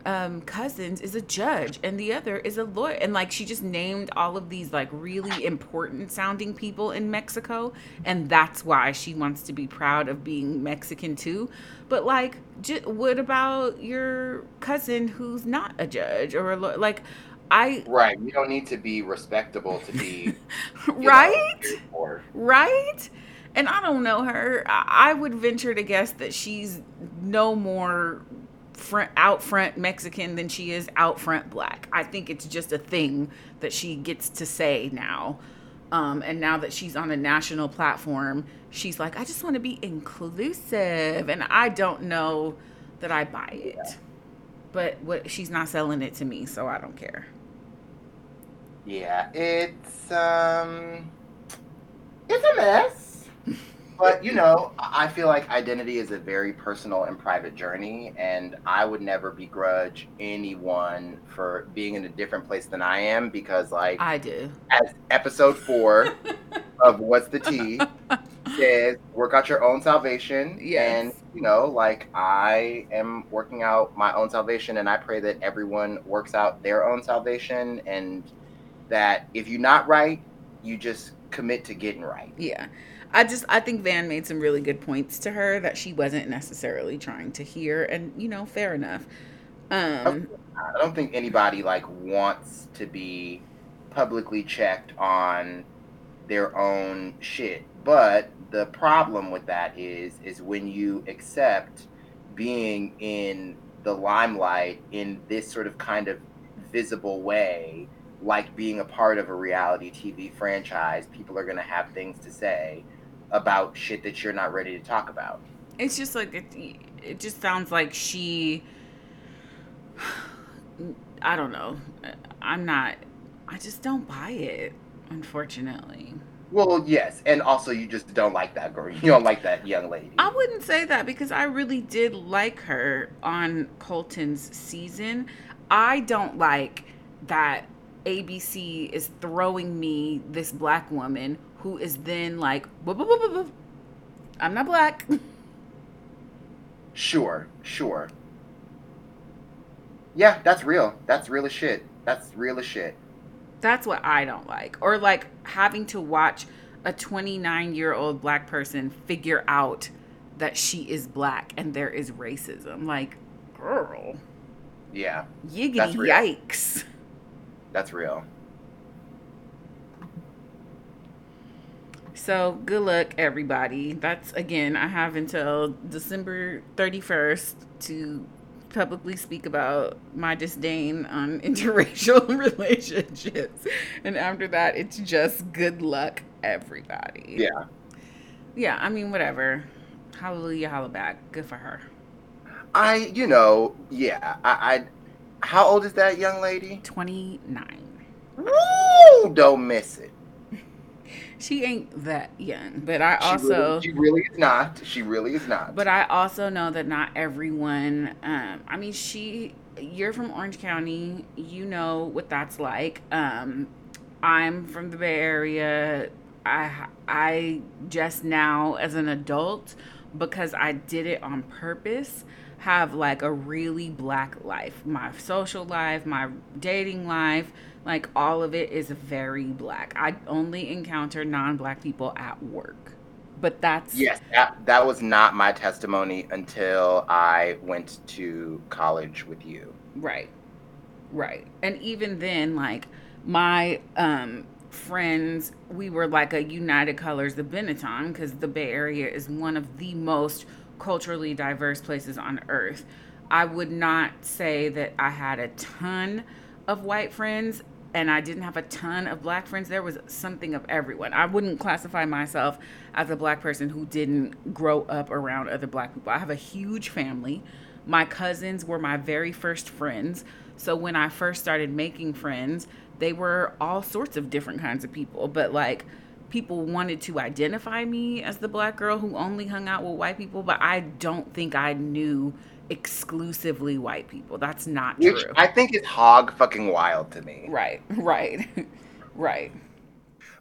um, cousins is a judge and the other is a lawyer. And like she just named all of these like really important sounding people in Mexico. And that's why she wants to be proud of being Mexican too. But like, j- what about your cousin who's not a judge or a lawyer like, I, Right. You don't need to be respectable to be you know, right? right? And I don't know her. I I would venture to guess that she's no more front out front Mexican than she is out front black. I think it's just a thing that she gets to say now. Um, and now that she's on a national platform, she's like, I just want to be inclusive, and I don't know that I buy it. But what she's not selling it to me, so I don't care. Yeah, it's um, it's a mess. But you know, I feel like identity is a very personal and private journey, and I would never begrudge anyone for being in a different place than I am because, like, I do. as episode four of What's the Tea says, work out your own salvation. Yes. And, you know, like I am working out my own salvation, and I pray that everyone works out their own salvation, and that if you're not right, you just commit to getting right. Yeah. I just I think Van made some really good points to her that she wasn't necessarily trying to hear and you know, fair enough. Um I don't think anybody like wants to be publicly checked on their own shit. But the problem with that is is when you accept being in the limelight in this sort of kind of visible way, like being a part of a reality TV franchise, people are going to have things to say. About shit that you're not ready to talk about. It's just like it, it just sounds like she I don't know. I'm not I just don't buy it, unfortunately. Well, yes, and also you just don't like that girl. You don't like that young lady. I wouldn't say that because I really did like her on Colton's season. I don't like that ABC is throwing me this black woman who is then like, I'm not black. Sure, sure. Yeah, that's real. That's real as shit. That's real as shit. That's what I don't like. Or like having to watch a 29 year old black person figure out that she is black and there is racism. Like, girl. Yeah. Yiggity that's yikes. That's real. So good luck, everybody. That's again, I have until December 31st to publicly speak about my disdain on interracial relationships. And after that, it's just good luck, everybody. Yeah. Yeah, I mean, whatever. Hallelujah, holla back. Good for her. I, you know, yeah. I, I how old is that young lady? 29. Woo! Don't miss it. She ain't that young, but I she also really, she really is not. She really is not. But I also know that not everyone. Um, I mean, she. You're from Orange County. You know what that's like. Um, I'm from the Bay Area. I I just now as an adult because I did it on purpose have like a really black life. My social life, my dating life, like all of it is very black. I only encounter non-black people at work. But that's Yes, that, that was not my testimony until I went to college with you. Right. Right. And even then like my um friends, we were like a United Colors of Benetton because the Bay Area is one of the most culturally diverse places on earth. I would not say that I had a ton of white friends and I didn't have a ton of black friends. There was something of everyone. I wouldn't classify myself as a black person who didn't grow up around other black people. I have a huge family. My cousins were my very first friends. So when I first started making friends, they were all sorts of different kinds of people. But like, people wanted to identify me as the black girl who only hung out with white people, but I don't think I knew exclusively white people. That's not Which true. I think it's hog fucking wild to me. Right, right, right.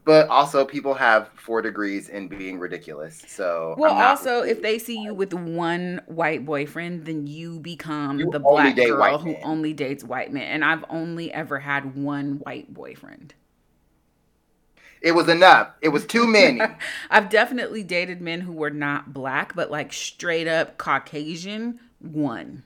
But also, people have four degrees in being ridiculous. So, well, also, if they see you with one white boyfriend, then you become you the black girl who only dates white men. And I've only ever had one white boyfriend. It was enough. It was too many. I've definitely dated men who were not black, but like straight up Caucasian. One.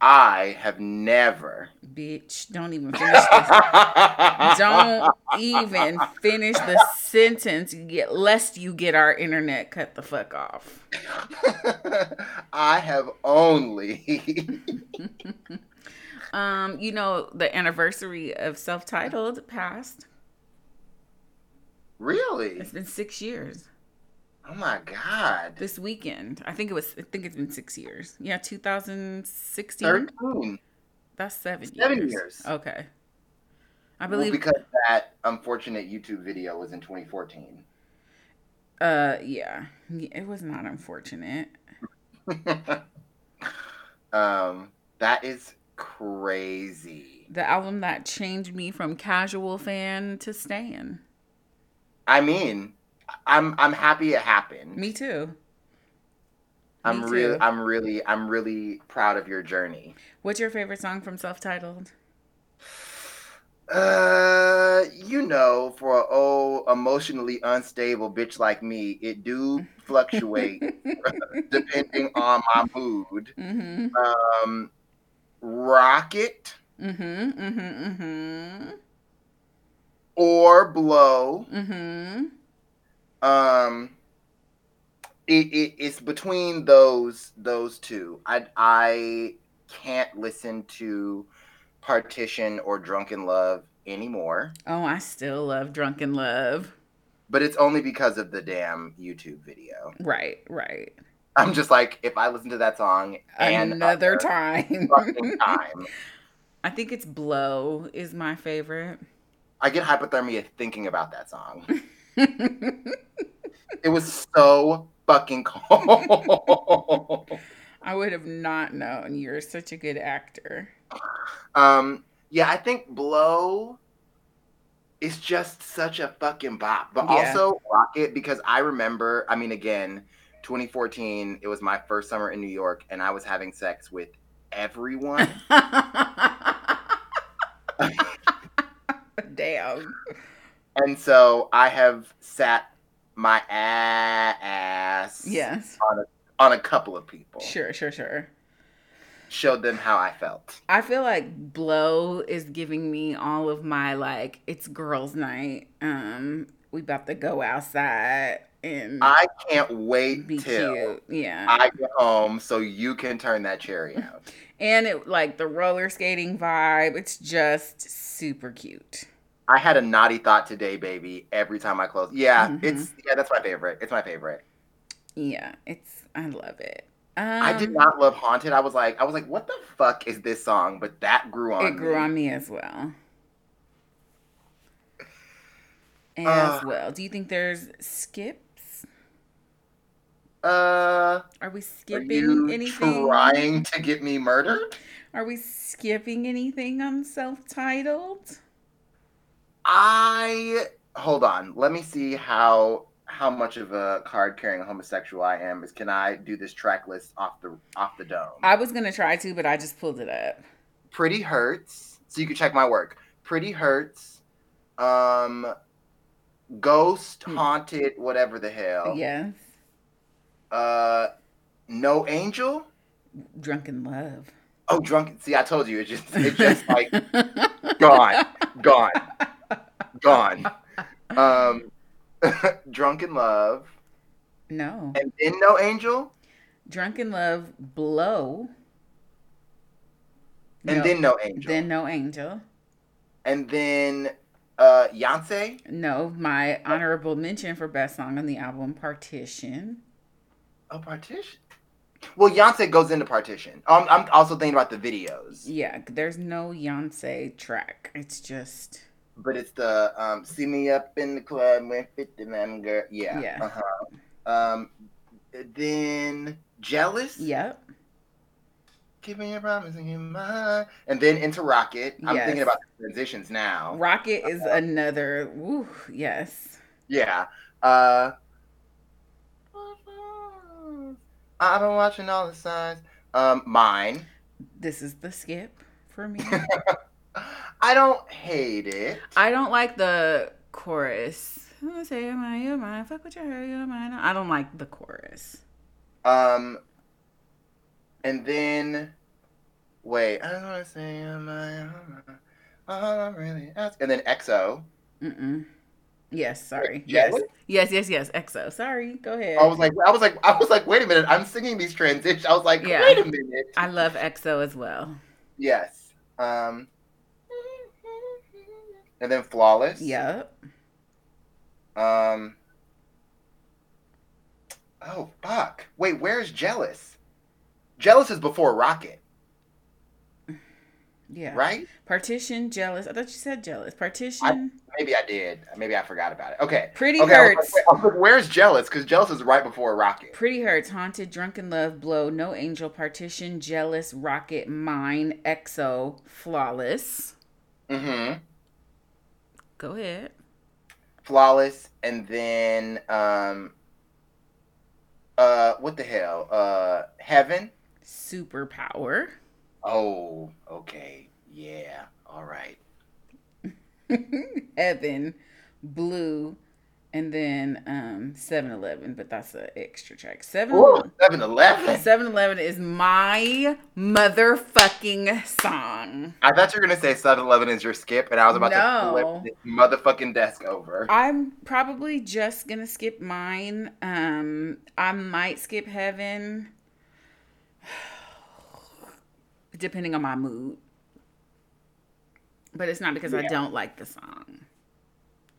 I have never. Bitch, don't even finish this. don't even finish the sentence get lest you get our internet cut the fuck off. I have only Um, you know, the anniversary of self-titled passed. Really? It's been six years. Oh my god! This weekend, I think it was. I think it's been six years. Yeah, 2016. Thirteen. That's seven. Seven years. years. Okay. I believe well, because that unfortunate YouTube video was in 2014. Uh, yeah, it was not unfortunate. um, that is crazy. The album that changed me from casual fan to stan. I mean, I'm I'm happy it happened. Me too. I'm really I'm really I'm really proud of your journey. What's your favorite song from self-titled? Uh, you know, for a old emotionally unstable bitch like me, it do fluctuate depending on my mood. Mm-hmm. Um, rocket. Mm-hmm. Mm-hmm. Mm-hmm or blow. Mm-hmm. Um, it, it it's between those those two. I I can't listen to Partition or Drunk in Love anymore. Oh, I still love Drunk in Love. but it's only because of the damn YouTube video. Right, right. I'm just like, if I listen to that song Another time. time, I think it's Blow is my favorite. I get hypothermia thinking about that song. It was so fucking cold. I would have not known. You're such a good actor. um, yeah, I think Blow is just such a fucking bop. But Yeah. also Rocket, because I remember, I mean, again, 2014, it was my first summer in New York, and I was having sex with everyone. Damn. And so I have sat my ass Yes. on a couple of people. Sure, sure, sure. Showed them how I felt. I feel like Blow is giving me all of my like it's girls' night. Um, we about to go outside and I can't wait be till cute. Yeah. I get home so you can turn that cherry out. and it like the roller skating vibe, it's just super cute. I had a naughty thought today, baby. Every time I close, yeah, Mhm. it's yeah, that's my favorite. It's my favorite. Yeah, it's I love it. Um, I did not love Haunted. I was like, I was like, what the fuck is this song? But that grew on me. It grew me. on me as well. As Uh, well. Do you think there's skips? Uh, Are we are skipping you anything? trying to get me murdered? Are we skipping anything on self-titled? I hold on. Let me see how how much of a card carrying homosexual I am. Is can I do this track list off the off the dome? I was gonna try to, but I just pulled it up. Pretty hurts. So you can check my work. Pretty hurts. Um, ghost Hmm. haunted, whatever the hell. Yes. Uh, no angel. Drunk in love. Oh, drunken. See, I told you. It's just it's just like gone, gone, gone. Um, drunk in love, No. and then no angel, Drunk in love blow. and No. then no angel, then no angel. and then uh, Beyonce. No, my honorable mention for best song on the album Partition. Oh, partition. Well, Beyonce goes into partition. Um, I'm also thinking about the videos, Yeah, there's no Beyonce track. It's just but it's the um, "See Me Up in the Club with 50 Man Girl." Yeah. Yeah. Uh-huh. Um, then jealous. yep. Keep me a promise and mine. And then into Rocket. I'm Yes. thinking about the transitions now. Rocket is another. Woo, yes. Yeah. Uh I've been watching all the signs. Um, mine. This is the skip for me. I don't hate it. I don't like the chorus. I say you're mine, you're mine. Fuck with your hair, you're mine. I don't like the chorus. Um, and then wait, I don't want to say you're mine. All I'm really asking. And then XO. Mm-mm. Yes, sorry. Yes. Yes, yes, yes. XO. Sorry. Go ahead. I was like, I was like, I was like, wait a minute. I'm singing these transitions. I was like, Yeah. wait a minute. I love XO as well. Yes. Um. And then flawless. Yep. Um. Oh fuck! Wait, where's jealous? Jealous is before Rocket, Yeah. right? Partition, jealous. I thought you said jealous. Partition, Maybe I did. Maybe I forgot about it. Okay. pretty Okay. I hurts. I like, where's jealous? Because jealous is right before Rocket. Pretty hurts. Haunted, drunk in love, blow, no angel, partition, jealous, rocket, mine, XO, flawless. Mm-hmm. Go ahead. Flawless, and then um. Uh, what the hell? Uh, heaven. Superpower. Oh, okay. Yeah. All right. Heaven, Blue, and then um 7-Eleven, but that's an extra track. 7 Ooh, 7-Eleven. 7-Eleven is my motherfucking song. I thought you were gonna say 7-Eleven is your skip, and I was about No. to flip this motherfucking desk over. I'm probably just gonna skip mine. Um, I might skip Heaven, depending on my mood. But it's not because I don't like the song.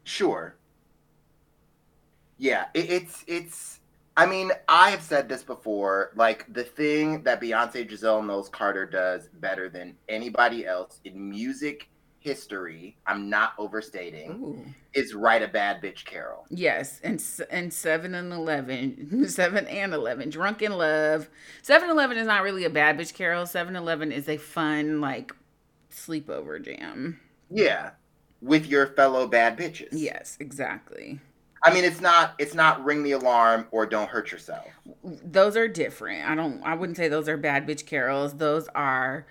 Sure. Yeah, it, it's it's. I mean, I have said this before. Like the thing that Beyonce Giselle Knowles Carter does better than anybody else in music history. I'm not overstating. Ooh. Is write a bad bitch carol. Yes, and and seven and eleven, seven and eleven, drunk in love. Seven Eleven is not really a bad bitch carol. Seven Eleven is a fun like sleepover jam. Yeah, with your fellow bad bitches. Yes, exactly. I mean, it's not it's not ring the alarm or don't hurt yourself. Those are different. I don't. I wouldn't say those are bad bitch carols. Those are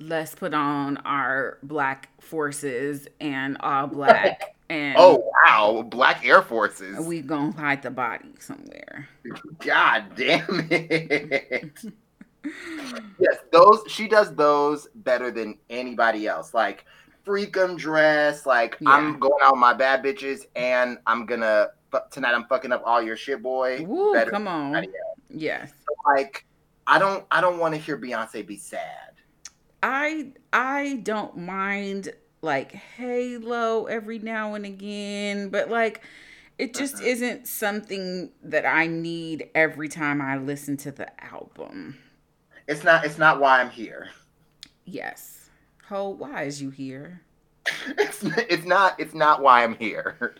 let's put on our black forces and all black and Oh wow, Black Air Forces. we gonna hide the body somewhere. God damn it. yes, those she does those better than anybody else. Like freakum dress, like Yeah. I'm going out with my bad bitches and I'm gonna tonight I'm fucking up all your shit boy. Woo, better come on. Yes. else. Like I don't I don't want to hear Beyonce be sad. I I don't mind like Halo every now and again, but like it just Mhm. isn't something that I need every time I listen to the album. It's not it's not why I'm here. Yes. Ho, why is you here? It's it's not it's not why I'm here.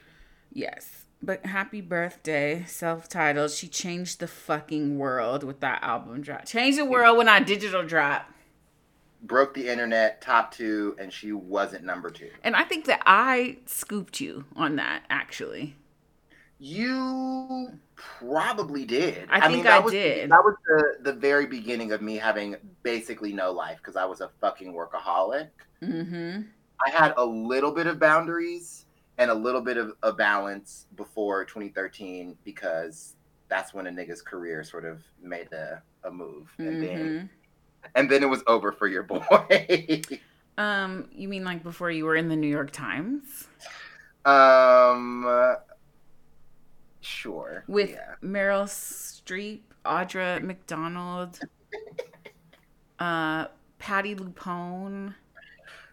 Yes. But happy birthday, self-titled. She changed the fucking world with that album drop. Changed the world when I digital drop. Broke the internet, top two, and she wasn't number two. And I think that I scooped you on that actually. You probably did. I think that I was, did. That was the, the very beginning of me having basically no life because I was a fucking workaholic. Mm-hmm. I had a little bit of boundaries and a little bit of a balance before 2013 because that's when a nigga's career sort of made a, a move. And then Mm-hmm. and then it was over for your boy. Um, you mean like before you were in the New York Times um sure. with yeah. Meryl Streep, Audra McDonald, uh, Patti LuPone.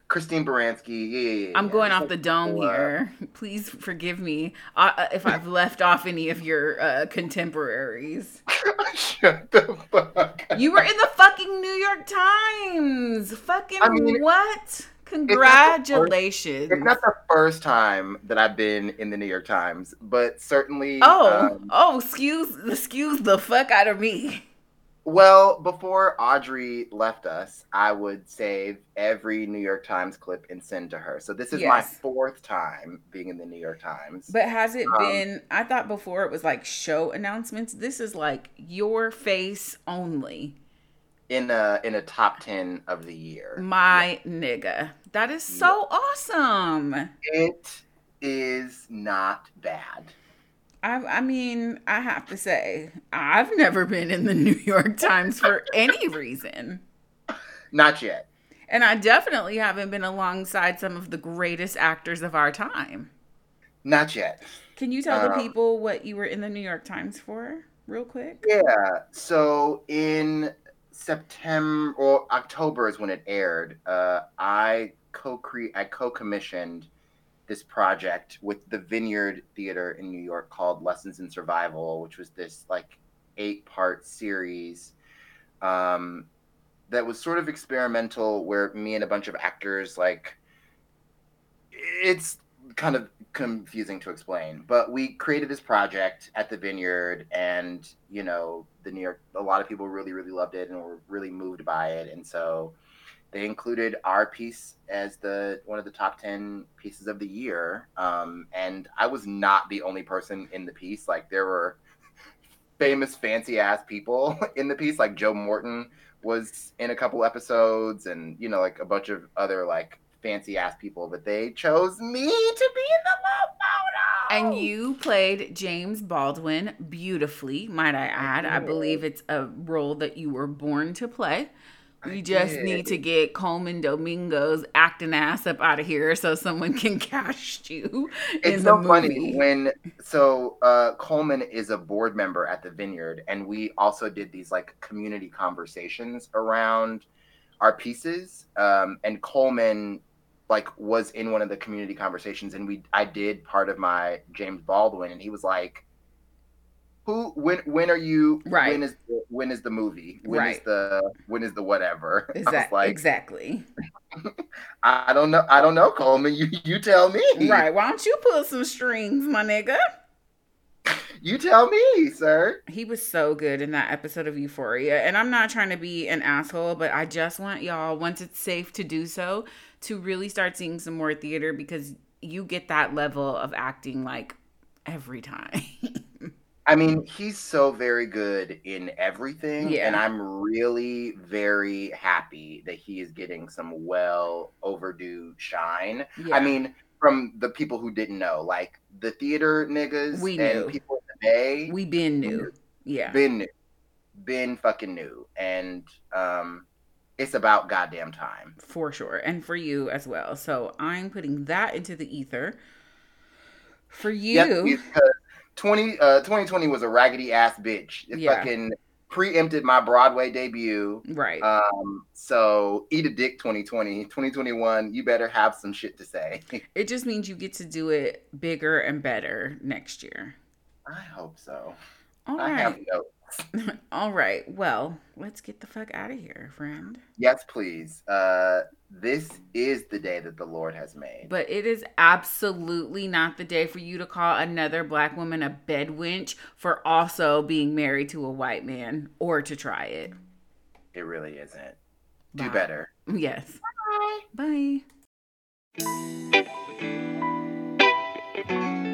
Christine Baranski. Yeah, yeah, yeah. I'm going off like the dome uh, here. Please forgive me uh, uh, if I've left off any of your uh, contemporaries. Shut the fuck. You were in the fucking New York Times. Fucking I mean, what? Not first- Congratulations. It's not the first time that I've been in the New York Times, but certainly. oh, um, oh, excuse, excuse the fuck out of me. well, before Audrey left us, I would save every New York Times clip and send to her. So this is my fourth time being in the New York Times. But has it Um, been? I thought before it was like show announcements. This is like your face only. In a in a top ten of the year, My nigga. That is so awesome. it is not bad. I, I mean, I have to say, I've never been in the New York Times for any reason. Not yet. And I definitely haven't been alongside some of the greatest actors of our time. Not yet. Can you tell the Um, people what you were in the New York Times for, real quick? Yeah. So in September or October is when it aired. Uh, I co I co commissioned this project with the Vineyard Theater in New York called Lessons in Survival, which was this like eight part series um, that was sort of experimental, where me and a bunch of actors like it's kind of confusing to explain but we created this project at the vineyard and you know the new york a lot of people really really loved it and were really moved by it. And so they included our piece as the one of the top 10 pieces of the year. Um, and i was not the only person in the piece. Like there were famous fancy ass people in the piece. Like joe morton was in a couple episodes and you know like a bunch of other like fancy ass people but they chose me to be in the love photo And you played James Baldwin beautifully, might I add. I did. believe it's a role that you were born to play. We just did. need to get Colman Domingo's acting ass up out of here so someone can cast you in it's the so movie. funny when so uh colman is a board member at the vineyard and we also did these like community conversations around our pieces um and colman like was in one of the community conversations and we i did part of my james baldwin and he was like who when when are you Right. when is when is the movie when is Right. the when is the whatever Exactly. like exactly. I don't know I don't know Colman you you tell me Right. Why don't you pull some strings, my nigga? you tell me sir He was so good in that episode of Euphoria. And I'm not trying to be an asshole, but I just want y'all, once it's safe to do so, to really start seeing some more theater because you get that level of acting like every time. I mean he's so very good in everything Yeah. and I'm really very happy that he is getting some well overdue shine Yeah. I mean, from the people who didn't know, like the theater niggas We and knew. people in the Bay, we been new. Yeah. been new, been fucking new, and um, it's about goddamn time. for sure and for you as well so i'm putting that into the ether for you because 20, uh, 2020 was a raggedy ass bitch. It Yeah. fucking preempted my Broadway debut. right Um, so eat a dick 2020. 2021, you better have some shit to say. it just means you get to do it bigger and better next year I hope so. all I have right no. all right well let's get the fuck out of here friend Yes, please. Uh, this is the day that the Lord has made. but it is absolutely not the day for you to call another black woman a bed wench for also being married to a white man or to try it It really isn't. Do better. yes Bye. bye